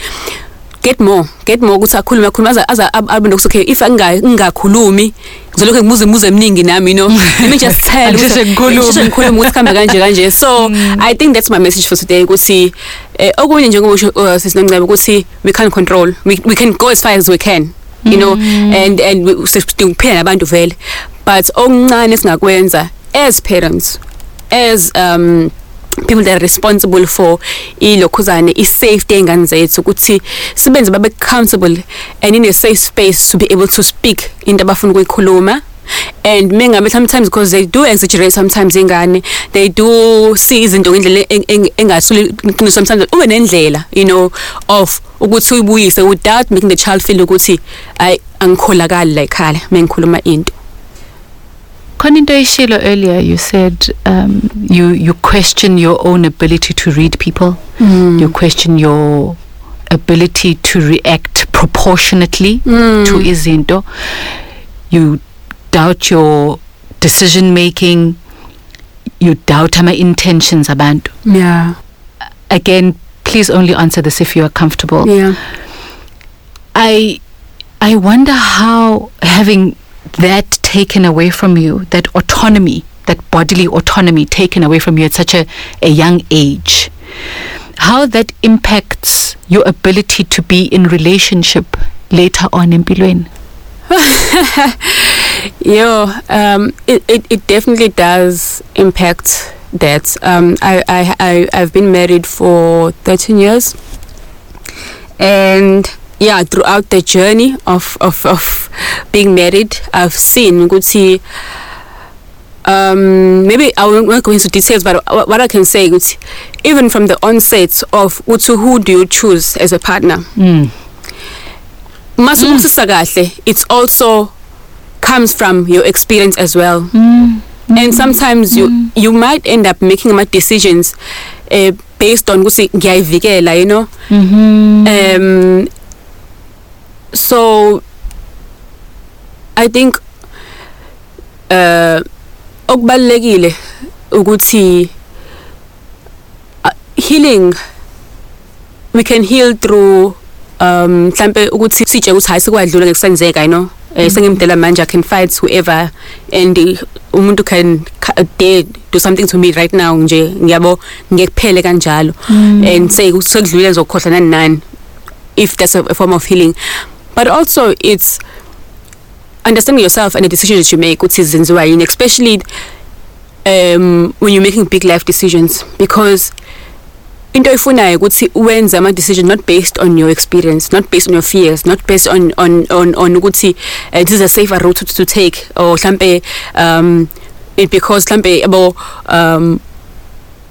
get more. Get more ukuthi akhulume akhulume aza aza ab- abe nokuthi okay if anginga- ngingakhulumi ngizolokhu ngibuza imibuzo eminingi nami you know? Let me just tell Angisheshe ukuthi- ngikhulume. ngisheshe ngikhulume ukuthi kuhambe kanje kanje. So i think that's my message for today ukuthi eh, okunye njengokusho uh, sisinomncebe ukuthi we can control. We, we can go as far as we can you know? And and we- sidinga ukuphila nabantu vele. But okuncane singakwenza as parents as um people that are responsible for ilokhuzane i-safety ey'ngane zethu ukuthi sibenze babe comfortable and in a safe space to be able to speak into abafuna ukuyikhuluma. And mengabe sometimes because they do exaggerate sometimes ingane they do see izinto ngendlela eng- eng- engasuli iqiniso sometimes ube nendlela you know of ukuthi uyibuyise without making the child feel ukuthi ay angikholakali la ekhaya mengikhuluma into. Khona into oyishilo earlier you said um, you you question your own ability to read people. You question your ability to react proportionately to izinto. You doubt your decision making. You doubt ama intentions abantu. Yeah. Again please only answer this if you are comfortable. Yeah. I I wonder how having that taken away from you, that autonomy, that bodily autonomy taken away from you at such a, a young age, how that impacts your ability to be in relationship later on in Pilwen. Yeah, um, it, it, it definitely does impact that. Um, I, I, I, I've been married for 13 years. And yeah, throughout the journey of, of, of being married, I've seen ukuthi um maybe I won't go into details but what I can say is even from the onset of ukuthi who do you choose as a partner Mm. kahle it's also comes from your experience as well Mm. and sometimes you you might end up making decisions uh, based on ukuthi ngiyayivikela you know Mm-hmm. um so i think uh okubalekile ukuthi uh, healing we can heal through um mhlambe ukuthi sije ukuthi hayi sikwadlula ngekusenzeka you know? Eh sengimdela manje i can fight whoever and uh, umuntu can ca- dare do something to me right now nje. Ngiyabo ngekuphele kanjalo. And say ukuthi sekudlule ngizokhohlwa nani nani if that's a, a form of healing. But also it's understanding yourself and the decisions you make ukuthi zenziwa yini especially um when you're making big life decisions. Because into oyifunayo ukuthi wenze ama decision not based on your experience not based on your fears not based on on on on ukuthi uh, this is a safer route to, to take or mhlambe um it because mhlambe yabo um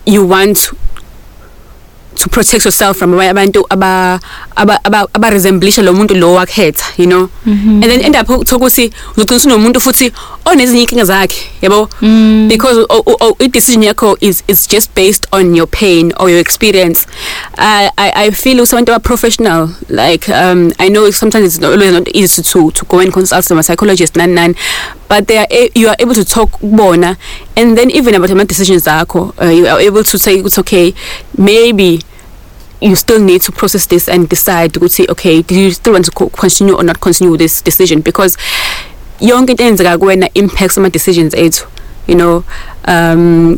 you want to protect yourself from abanye abantu aba aba aba, aba resemblisha lo muntu lo wakhetha you know? And then end up ukuthi uzoqinisa nomuntu futhi onezinye inkinga zakhe yabo? Mm. because o- o- o- i-decision yakho is is just based on your pain or your experience. I i, I feel usabantu professional like um i know sometimes it's not always not easy to to go and consult a psychologist nani nani. But they are a, you are able to talk kubona and then even about my decisions zakho uh, you are able to say it's okay maybe you still need to process this and decide ukuthi okay do you still want to co- continue or not continue with this decision? Because yonke into eyenzeka kuwena impacts ama decisions ethu you know? Um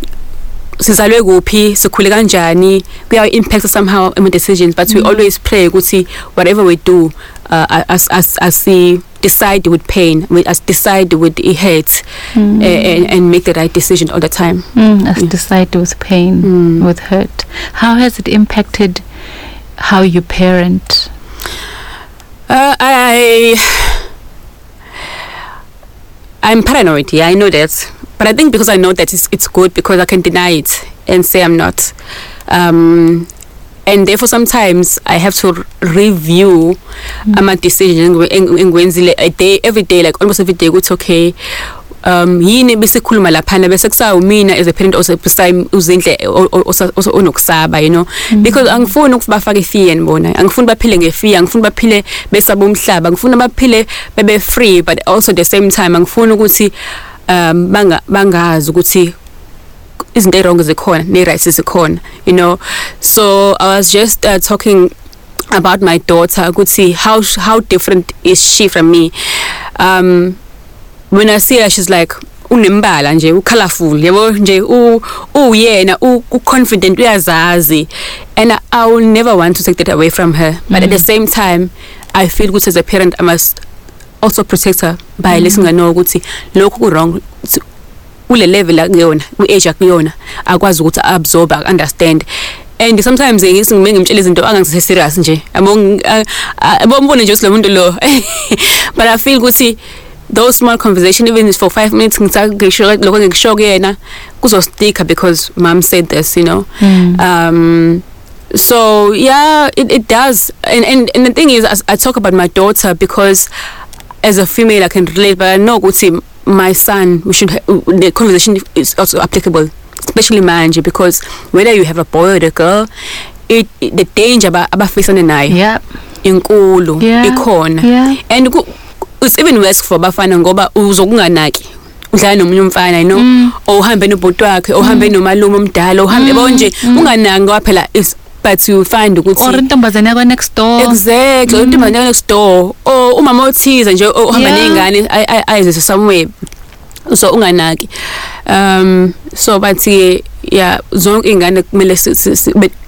sizalwe kuphi sikhule kanjani kuya impact somehow ama decisions but we always pray ukuthi whatever we do uh, as as as we decide with pain we as decide with it hurt Mm. uh, and, and make the right decision all the time Mm, as decide with pain, Mm. with hurt. How has it impacted how you parent? Uh, I I'm paranoid. Yeah, I know that, but I think because I know that it's it's good because I can deny it and say I'm not. Um, and therefore, sometimes I have to r- review mm. my decision engwenzile a day every day, like almost every day. It's okay. um yini besikhuluma laphana bese kusawu mina as a parent osebesay uzindle onokusaba you know because angifuni ukuthi bafake fear ngibona angifuni baphile ngefear angifuni baphile besaba umhlaba angifuni baphile bebe free but also at the same time angifuni ukuthi um banga bangazi ukuthi izinto wrong zikhona ne right zikhona you know? So i was just uh, talking about my daughter ukuthi how sh- how different is she from me? Um when i see her she's like unembala nje ucolorful yabo nje u uyena u u- confident uyazazi. And I, i will never want to take that away from her. But at the same time i feel ukuthi as a parent i must also protect her by listening know ukuthi lokhu ku wrong Ukuthi ule level akuyona ku-age akuyona akwazi ukuthi absorb understand and sometimes ngisi ngime ngimtshela izinto angangise serious nje. Yabo yabo mbone nje ukuthi lo muntu lo but i feel ukuthi those small conversation even if for 5 minutes ngisho lokho ngikusho kuyena kuzosticka because mom said this you know? Um so yeah it, it does. And, and and the thing is as I talk about my daughter because as a female I can relate but I know ukuthi my son we should ha- the conversation is also applicable especially manje because whether you have a boy or a girl it, it the danger aba- abafisana nayo. Yeah. Inkulu Yeah. ikhona. Yeah. and ku, it's even worse for abafana ngoba uzokunganaki. Udlala nomunye umfana you know? Mm. or uhambe nobhuti wakhe or uhambe nomalume omdala uhambe Mm, yabo nje unganaki ngoba phela is but you find ukuthi or intombazane yakwa next door. Exactly umuntu manje next door. Or umama othize nje ohamba Yeah. nezingane ayizise somewhere. So unganaki. Um so bathi yeah zonke ingane kumele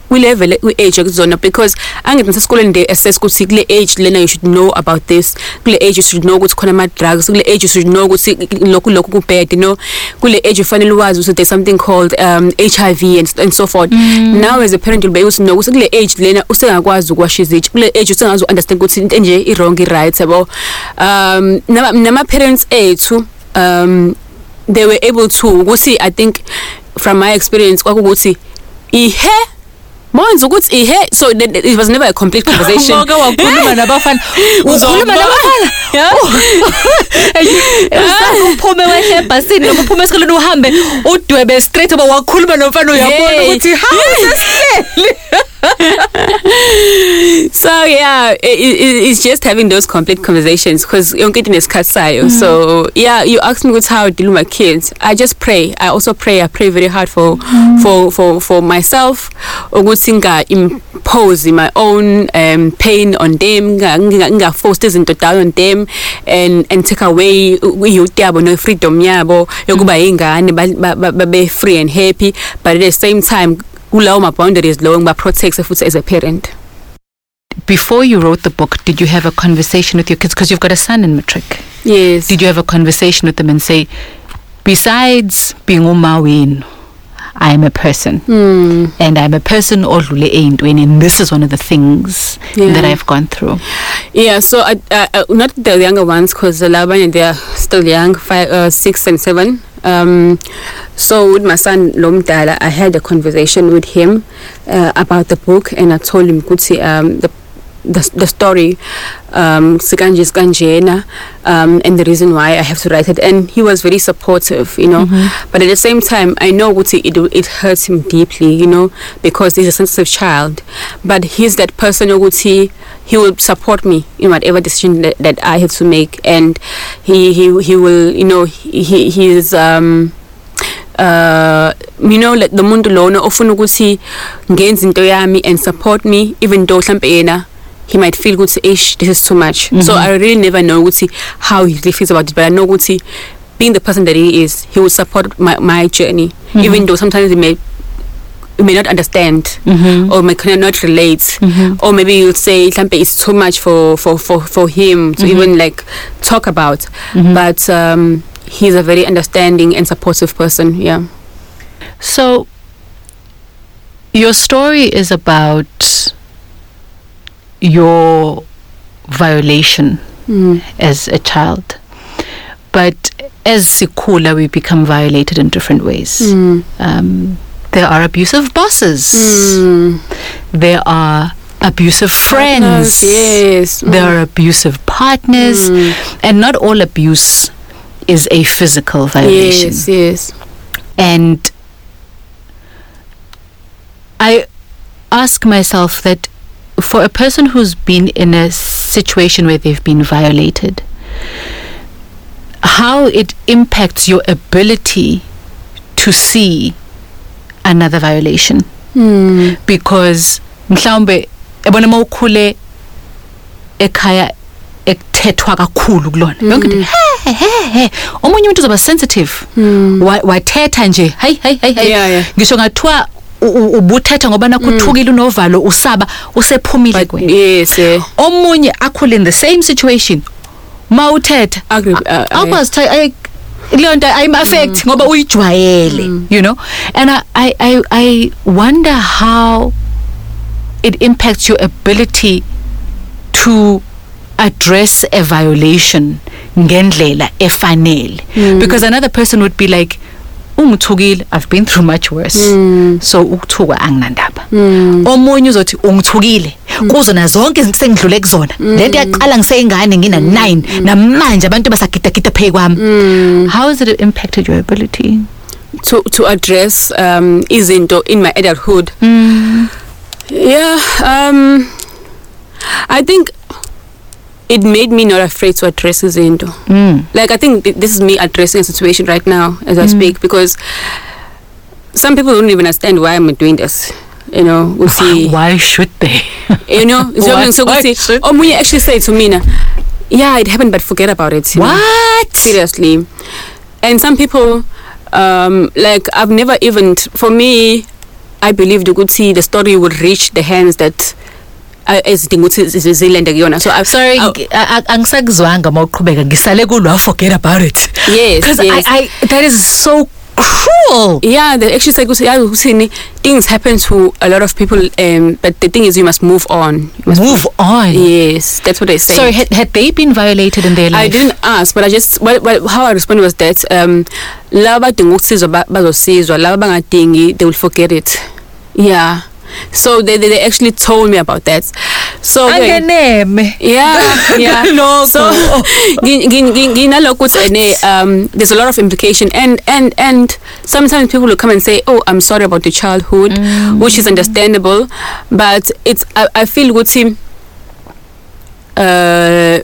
si- si- si- but kwi-level kwi-age ekuzona because angithi nasesikoleni they assess ukuthi kule age lena you should know about this kule age you should know ukuthi khona ama-drugs kule age you should know ukuthi lokhu lokhu kubad you know? Kule age ufanele wazi ukuthi there's something called um, HIV and, and so forth. Mm. now as a parent you'll be able to know ukuthi kule age lena usengakwazi ukuwasha izitsha kule age usengazi understand ukuthi into enje i-wrong i-right yabo? Um nama- nama-parents ethu um they were able to ukuthi i think from my experience kwakukuthi ihe monza ukuthi ihe so th- th- it was never a complete conversation. Ngoke wakhuluma nabafana. Ukhuluma nabafana. usana uphume wehle ebhasini noma uphume esikoleni uhambe udwebe straight aba wakhuluma nomfana uyabona Yay. ukuthi how sesihleli so yeah it, it, it's just having those complete conversations because yonke into inesikhathi sayo mm-hmm. so yeah you ask me what's how I deal with my kids i just pray. I also pray i pray very hard for mm-hmm. for for for myself ukuthi nga impose my own um pain on them nga- nga nga force izinto down on them and and take away youth yabo no freedom yabo yokuba mm-hmm. ingane ba- ba- ba- be free and happy. But at the same time kulawo ma boundaries lawo ngiba protect futhi as a parent before you wrote the book did you have a conversation with your kids because you've got a son in matric yes did you have a conversation with them and say besides being umawin i'm a person Hmm. and i'm a person odlule eyintweni and this is one of the things Yeah. that i've gone through Yeah, so I, I, I, not the younger ones because the Labanya they are still young, five, uh, six and seven. Um, so with my son Lomdala, I had a conversation with him uh, about the book, and I told him, "Kuti, um, the the, the story, um, Sikanje Skanjena, um, and the reason why I have to write it. And he was very supportive, you know. But at the same time, I know Guti, it it hurts him deeply, you know, because he's a sensitive child. But he's that person, Guti, he will support me in whatever decision that, that I have to make, and he he he will, you know, he he he is um uh you know like the muntu lona ofuna ukuthi ngenze into yami and support me even though mhlambe yena he might feel ukuthi ish this is too much. So i really never know ukuthi how he really feels about it but i know ukuthi being the person that he is he will support my my journey even though sometimes he may he may not understand Mhm. or may cannot not relate. Mhm. or maybe you'll say it's too much for for for for him to even like talk about. But um he's a very understanding and supportive person yeah. So, your story is about your violation mm. as a child. But as Sikula, we become violated in different ways. Mm. Um, there are abusive bosses, Mm. there are abusive Partners, friends, yes there are abusive partners, Mm. and not all abuse is a physical violation. yes yes And I ask myself that for a person who's been in a situation where they've been violated, how it impacts your ability to see another violation. mm. Because mhlawumbe yabona mawukhule ekhaya ekuthethwa kakhulu kulona yonke into he he he omunye umuntu uzoba sensitive Wa- wathetha nje hayi hayi hayi hayi. Yeah, yeah. ngisho ngathiwa ubuthetha ngoba nakuthukile unovalo usaba usephumile but kuwena yes eh, omunye akhule in the same situation mawuthetha Agree, uh, uh, akwazi thi ay leyo nto ayim affect ngoba uyijwayele you know? And I, I i i wonder how it impacts your ability to address a violation ngendlela efanele. Because another person would be like ungithukile i've been through much worse. So ukuthukwa anginandaba. Omunye uzothi ungithukile kuzona zonke izinto sengidlule kuzona. Lento yaqala ngiseyingane ngina 9 namanje abantu basagidagida phe kwami. How has it impacted your ability? To to address um izinto in my adulthood? Yeah um i think it made me not afraid to address izinto mm. like i think th- this is me addressing a situation right now as i speak because some people don't even understand why i'm doing this you know we'll see why should they? You know Why- so why ukuthi should- omunye actually say to me yeah it happened but forget about it you know. what? Seriously. And some people um like i've never even for me i believed see the story would reach the hands that ezidinga ukuthi zi- zilende kuyona. So I, sorry I- ngi- a- a- angisakuzwanga mawuqhubeka ngisale kulwa forget about it. Yes, because yes. I, I that is so cruel. Yeah they actually say ukuthi things happen to a lot of people um but the thing is you must move on. You must move on? Yes that's what they say sorry had, had they been violated in their life? I didn't ask, but I just what, what, how I responded was that um laba badinga ukusizwa ba- bazosizwa laba bangadingi they will forget it. Yeah. So they, they they actually told me about that. So angeneme yeah, yeah. So um there's a lot of implication and and and sometimes people will come and say oh I'm sorry about your childhood which is understandable but it's I, I feel ukuthi uh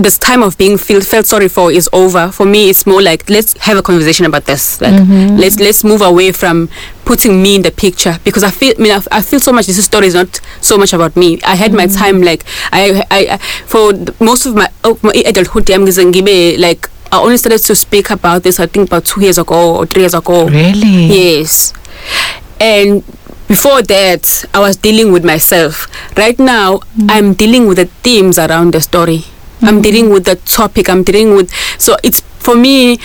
this time of being feel, felt sorry for is over. For me it's more like let's have a conversation about this. Like mm-hmm. let's let's move away from putting me in the picture. Because i feel I mean I, I feel so much this story is not so much about me. I had my mm-hmm. time like i i, I for most of my, of my adulthood I'm like i only started to speak about this i think about 2 years ago or 3 years ago. Really? Yes. And before that, I was dealing with myself. Right now, mm-hmm. I'm dealing with the themes around the story. I'm dealing with the topic. I'm dealing with. So it's for me.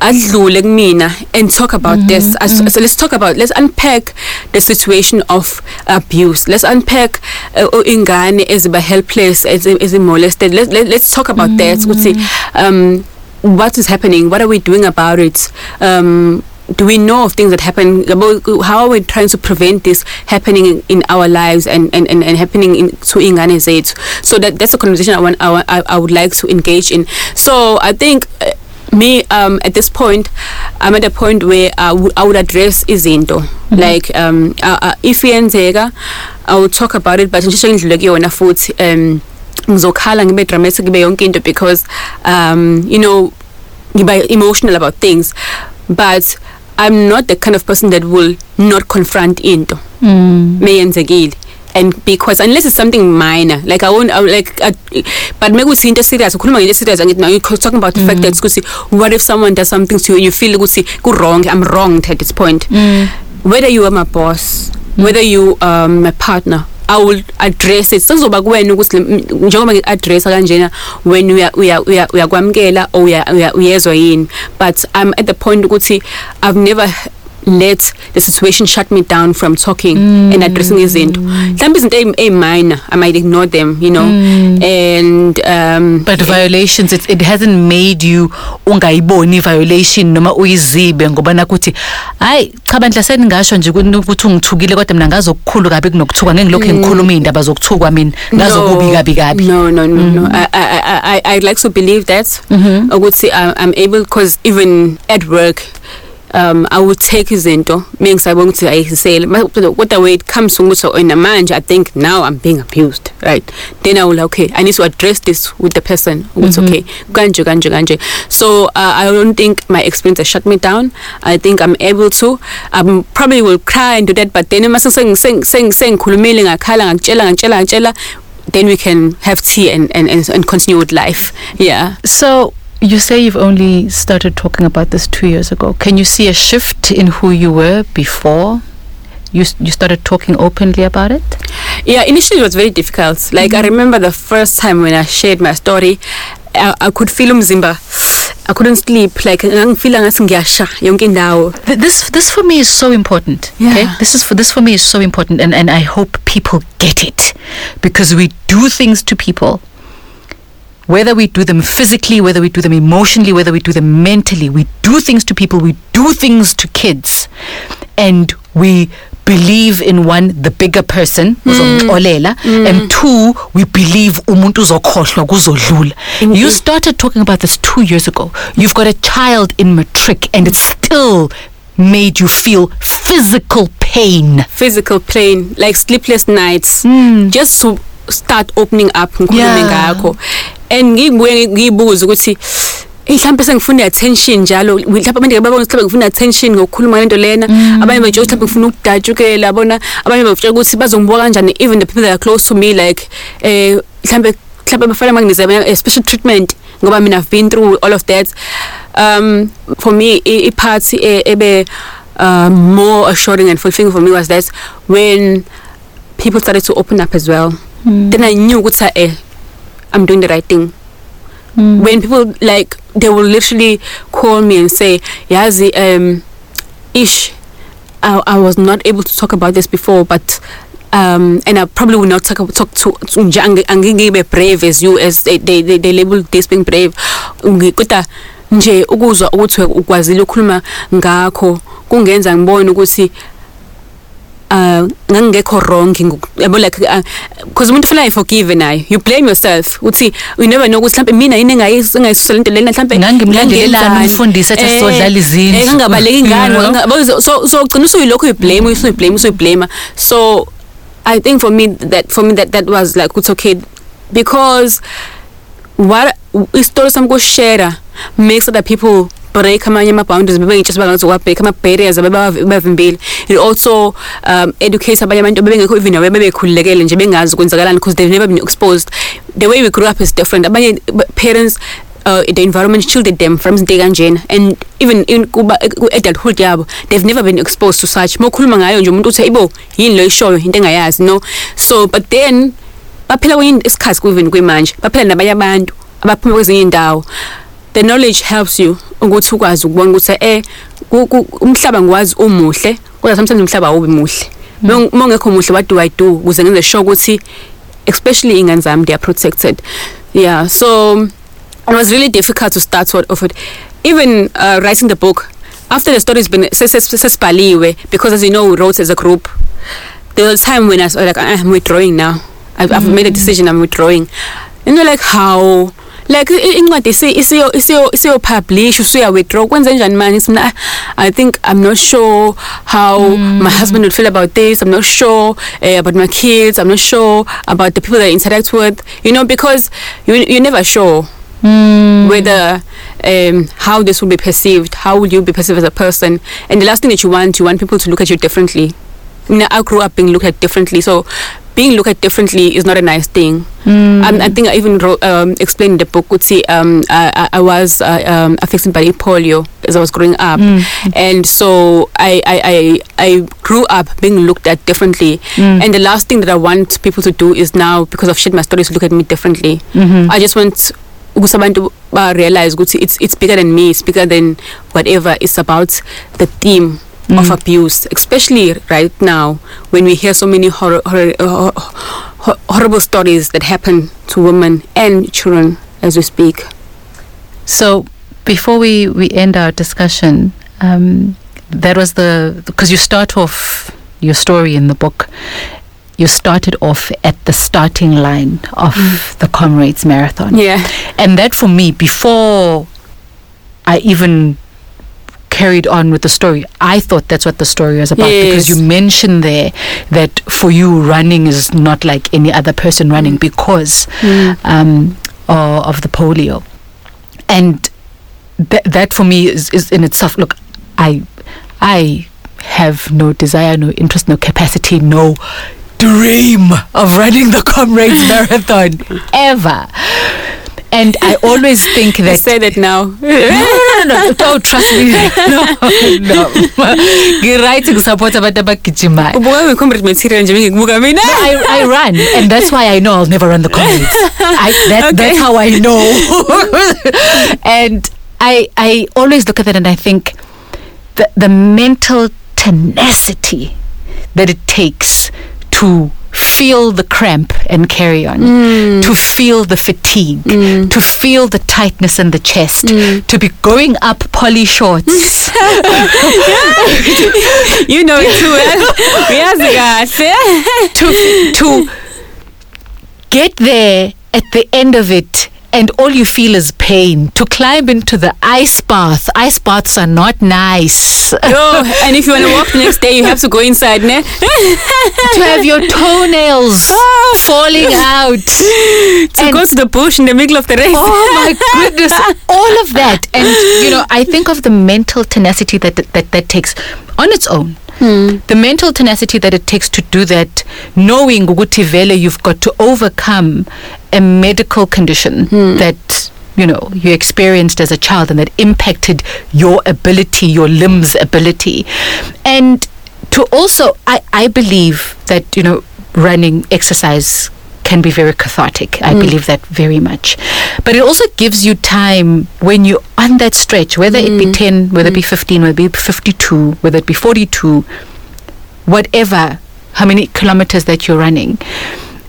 adlule kumina and talk about this As, so let's talk about let's unpack the situation of abuse let's unpack uh, ingane eziba helpless as as molested let, let, let's talk about that ukuthi um what is happening what are we doing about it um do we know of things that happen? How are we trying to prevent this happening in, in our lives and, and, and, and happening in to ingane zethu? So that that's a conversation I want I, want- I, I would like to engage in. So I think uh, me um at this point I'm at a point where I would I would address izinto. Like um uh, uh, if iyenzeka I will talk about it but ngisho ngidlule kuyona futhi um ngizokhala ngibe dramatic ngibe yonke into because um you know ngiba emotional about things. But I'm not the kind of person that will not confront into. Mm. meyenzekile. And because unless it's something minor like I won't I, like I, but maybe it's into serious ukhuluma ngento serious angithi now you're talking about the fact that ukuthi what if someone does something to you and you feel ukuthi ku wrong I'm wronged at this point. Mm. whether you are my boss whether you um my partner I will address it sezoba kuwena ukuthi le- m- njengoba ngi-addressa kanjena when uya- uya- uya- uyakwamukela or uya- uya- uyezwa yini. But I'm at the point ukuthi I've never let the situation shut me down from talking and addressing izinto mhlawumbe izinto eyi- eyi-minor I might ignore them you know? And um but violations it, it hasn't made you ungayiboni violation noma uyizibe ngoba nakuthi hayi cha bandla seningasho nje ukuthi ukuthi ungithukile kodwa mina ngazokukhulu kabi kunokuthuka ngeke ngilokho ngikhuluma indaba zokuthukwa mina. Ngazokubi kabi kabi. No, no, no, no. I, I, I, I, I'd like to believe that. Mhm. Ukuthi I, I'm able, because even at work, um i would take izinto mengisabona ukuthi ayisele kodwa when it comes to ukuthi wena manje i think now i'm being abused right? Then i will okay i need to address this with the person ukuthi Mhm. okay kanje kanje kanje. So uh, i don't think my experience has shut me down. I think i'm able to. Um probably will cry and do that but then mase sengikhulumile ngakhala ngakutshela ngakutshela ngakutshela then we can have tea and, and, and, and continue with life. Yeah. So you say you've only started talking about this two years ago. Can you see a shift in who you were before you you started talking openly about it? Yeah, initially it was very difficult. Like I mm-hmm. remember the first time when I shared my story, I, I could feel umzimba. I couldn't sleep. Like ngangifila ngathi ngiyasha yonke indawo. This this for me is so important. Okay, Yeah. this is for this for me is so important, and and I hope people get it because we do things to people. Whether we do them physically, whether we do them emotionally, whether we do them mentally, we do things to people. We do things to kids, and we believe in one the bigger person uzongixolela and two we believe umuntu uzokhohlwa kuzodlula you started talking about this 2 years ago you've got a child in matric and it still made you feel physical pain Physical pain, like sleepless nights. Mm. Just to start opening up ngikhulume Yeah. ngakho. And ngibuye ngibuza ukuthi Eh mhlawumbe sengifuna attention njalo? Mhlawumbe abantu babona ukuthi mhlawumbe ngifuna attention ngokukhuluma ngento lena. Abanye batsho ukuthi mhlawumbe ngifuna ukudajukela yabona abanye batsho ukuthi bazongibuka kanjani even the people that are close to me like eh mhlawumbe mhlawumbe bafana manginize a special treatment ngoba mina I've been through all of that. Um for me i- iphathi e- ebe uh, more assuring and fulfilling for me was that when people started to open up as well. Then I knew ukuthi eh I'm doing the right thing. When people like they will literally call me and say yazi um ish I, I was not able to talk about this before but um and I probably will not talk talk to to nje angi- angingibe brave as you as they they, they, they label this being brave. Ngi- kodwa nje ukuzwa ukuthi ukwazile ukukhuluma ngakho kungenza ngibone ukuthi uh ngangekho wrong yabo like ah, because umuntu feel forgive nayo you blame yourself. Uthi you never know ukuthi mhlambe mina yini engayisengayisusa lento lena mhlambe ngangimlandelelana umfundisi ethi eh, sizodlala izinto eh ngangabaleki ingane mm. so so ugcina usuyilokho you blame usuyi blame usuyi blame so i think for me that for me that that was like it's okay. Because what isitori sami kushare makes other people break amanye ama boundaries bebe ngitsho sibanga ukuthi wa break ama barriers ababavimbile it also um, educates abanye abantu bebengekho even awe bebekhululekele nje bengazi kwenzakalani because they've never been exposed. The way we grew up is different. Abanye b- parents uh, the environment shielded them from izinto ey'kanjena and even in kuba ku-adulthood yabo they've never been exposed to such. Mokhuluma ngayo nje umuntu uthi ibo yini lo ishoyo? Into engayazi no? So but then baphila kwenye isikhathi even kwimanje baphila nabanye abantu abaphuma kwezinye indawo the knowledge helps you ukuthi ukwazi ukubona ukuthi eh ku- ku- umhlaba ngwazi umuhle kodwa sometimes umhlaba awubi muhle. Uma ungekho muhle what do i do? Ukuze ngenze sure ukuthi especially ingane zami they are protected. Yeah so it was really difficult to start sort of it. Even uh, writing the book after the story's been ses- ses- sesibhaliwe because as you know we wrote as a group. There was a time when I was like "Ah, I'm withdrawing now. I've, I've made a decision I'm withdrawing. And you're like how like incwadi isi- isiyo isiyo isiyo publish usuya withdraw kwenze njani manje Ngithi mina, "Ah, I think I'm not sure how my husband would feel about this. I'm not sure uh, about my kids. I'm not sure about the people that I interact with. You know because you you're never sure whether um, how this will be perceived, how will you be perceived as a person, and the last thing that you want, you want people to look at you differently. I, mean, I grew up being looked at differently, so being looked at differently is not a nice thing. Um, I think I even wrote, um, explained in the book. Would see, um, I, I was uh, um, affected by polio as I was growing up, and so I, I, I, I grew up being looked at differently. And the last thing that I want people to do is now, because of shit, my stories look at me differently. I just want ukuthi abantu ba-realize ukuthi it's, it's bigger than me it's bigger than whatever it's about the theme of abuse especially right now when we hear so many horror, horror, uh, hor- horrible stories that happen to women and children as we speak So before we, we end our discussion, um, that was the because you start off your story in the book. You started off at the starting line of the Comrades Marathon. yeah And that for me, before I even carried on with the story. I thought that's what the story was about because you mentioned there that for you running is not like any other person running mm. because mm. um, o- of the polio, and th- that for me is, is in itself. Look, I I have no desire, no interest, no capacity, no dream of running the Comrades Marathon ever. And I always think that say that now. no, no, no, no. Don't trust me. No, no. Ngiright support abantu abagijimayo. ubuka nge-comrade material nje bengikubuka mina I, I run, and that's why I know I'll never run the comrades. I, that, That's how I know. and I, I always look at that and I think the, the mental tenacity that it takes to feel the cramp and carry on, mm. to feel the fatigue, mm. to feel the tightness in the chest, mm. to be going up Polly Shortts. you know it too well. To to get there at the end of it and all you feel is pain. To climb into the ice bath ice baths are not nice. Yo, and if you want to walk the next day you have to go inside ne? To have your toenails oh. falling out. To And- go to the bush in the middle of the race oh my goodness all of that. And you know i think of the mental tenacity that that that takes on its own Hmm. the mental tenacity that it takes to do that knowing ukuthi vele you've got to overcome a medical condition hmm. that you know you experienced as a child and that impacted your ability your limbs ability. And to also i i believe that you know running exercise can be very cathartic. I mm. believe that very much. But it also gives you time when you're on that stretch, whether it be mm. 10, whether it be mm. 15, whether it be 52, whether it be 42, whatever, how many kilometers that you're running.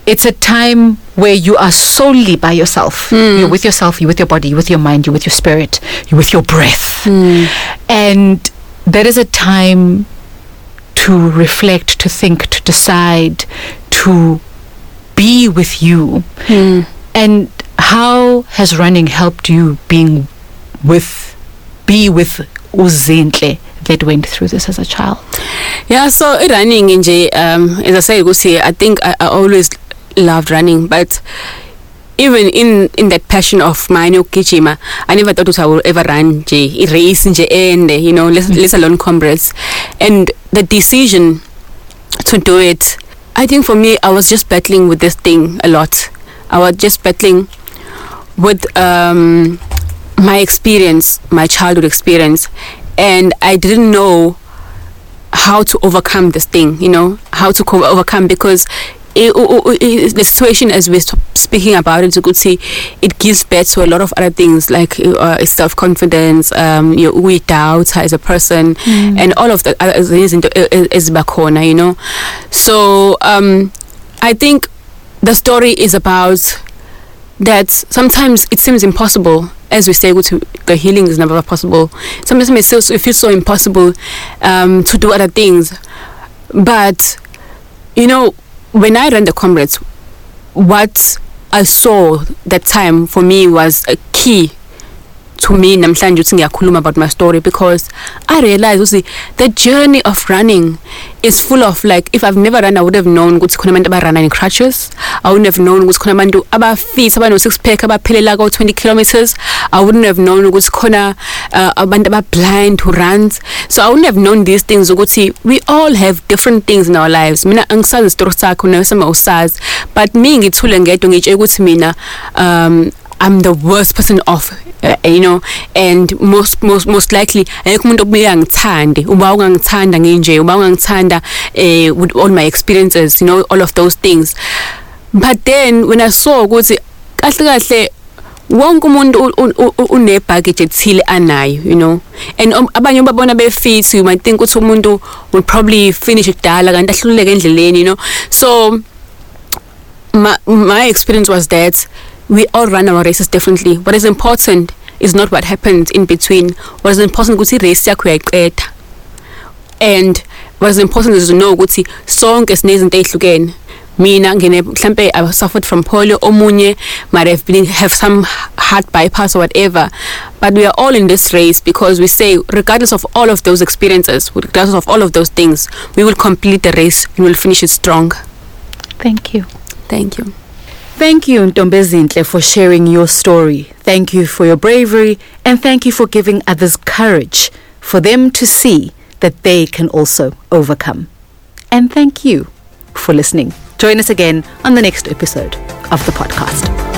It's a time where you are solely by yourself. You're with yourself, you're with your body, you're with your mind, you're with your spirit, you're with your breath. And that is a time to reflect, to think, to decide, to be with you. And how has running helped you being with, be with uzinhle that went through this as a child? Yeah, so running nje um as I said I think I, I always loved running but even in in that passion of mine yokugijima I never thought I would ever run nje i race nje ende you know let, let alone comrades and the decision to do it I think for me I was just battling with this thing a lot. I was just battling with um my experience my childhood experience. And I didn't know how to overcome this thing, you know, how to co- overcome because it, it, it, the situation as we're speaking about it, Zuguti, it gives birth to a lot of other things like uh, self confidence, um, your we doubt as a person, and all of the other things into is bakona, you know. So um, I think the story is about that sometimes it seems impossible as we say the healing is never possible. Sometimes it feels, it feels so impossible um, to do other things. But you know when i ran the comrades what i saw that time for me was a key to me namhlanje ukuthi ngiyakhuluma about my story because i realized ukuthi the journey of running is full of like if i've never run i would have known ukuthi khona abantu in crutches. I wouldn't have known ukuthi khona abantu abafit abano six pack abaphelela ko 20 kilometers. I wouldn't have known ukuthi khona uh, abantu abablind who runs. So i wouldn't have known these things ukuthi we all have different things in our lives. Mina angisazi isitori sakho nesema usazi but mi ngithule ngedwa ngitshe ukuthi mina um I'm the worst person off you know and most most most likely ayikho umuntu obuye ngithande uba ungangithanda nginje uba ungangithanda eh with all my experiences you know all of those things. But then when i saw ukuthi kahle kahle wonke umuntu une baggage ethile anayo you know. And um, abanye babona befit you might think ukuthi umuntu will probably finish kudala kanti ahluleke endleleni you know. So my my experience was that we all run our races differently. What is important is not what happens in between. What is important ukuthi race yakho uyayiqeda. And what is important is to know ukuthi sonke sinezinto ezihlukene. Mina ngine mhlambe I suffered from polio omunye might have been have some heart bypass or whatever. But we are all in this race because we say regardless of all of those experiences regardless of all of those things we will complete the race we will finish it strong. Thank you. thank you Thank you, Ntombezinhle, for sharing your story. Thank you for your bravery, and thank you for giving others courage for them to see that they can also overcome. And thank you for listening. Join us again on the next episode of the podcast.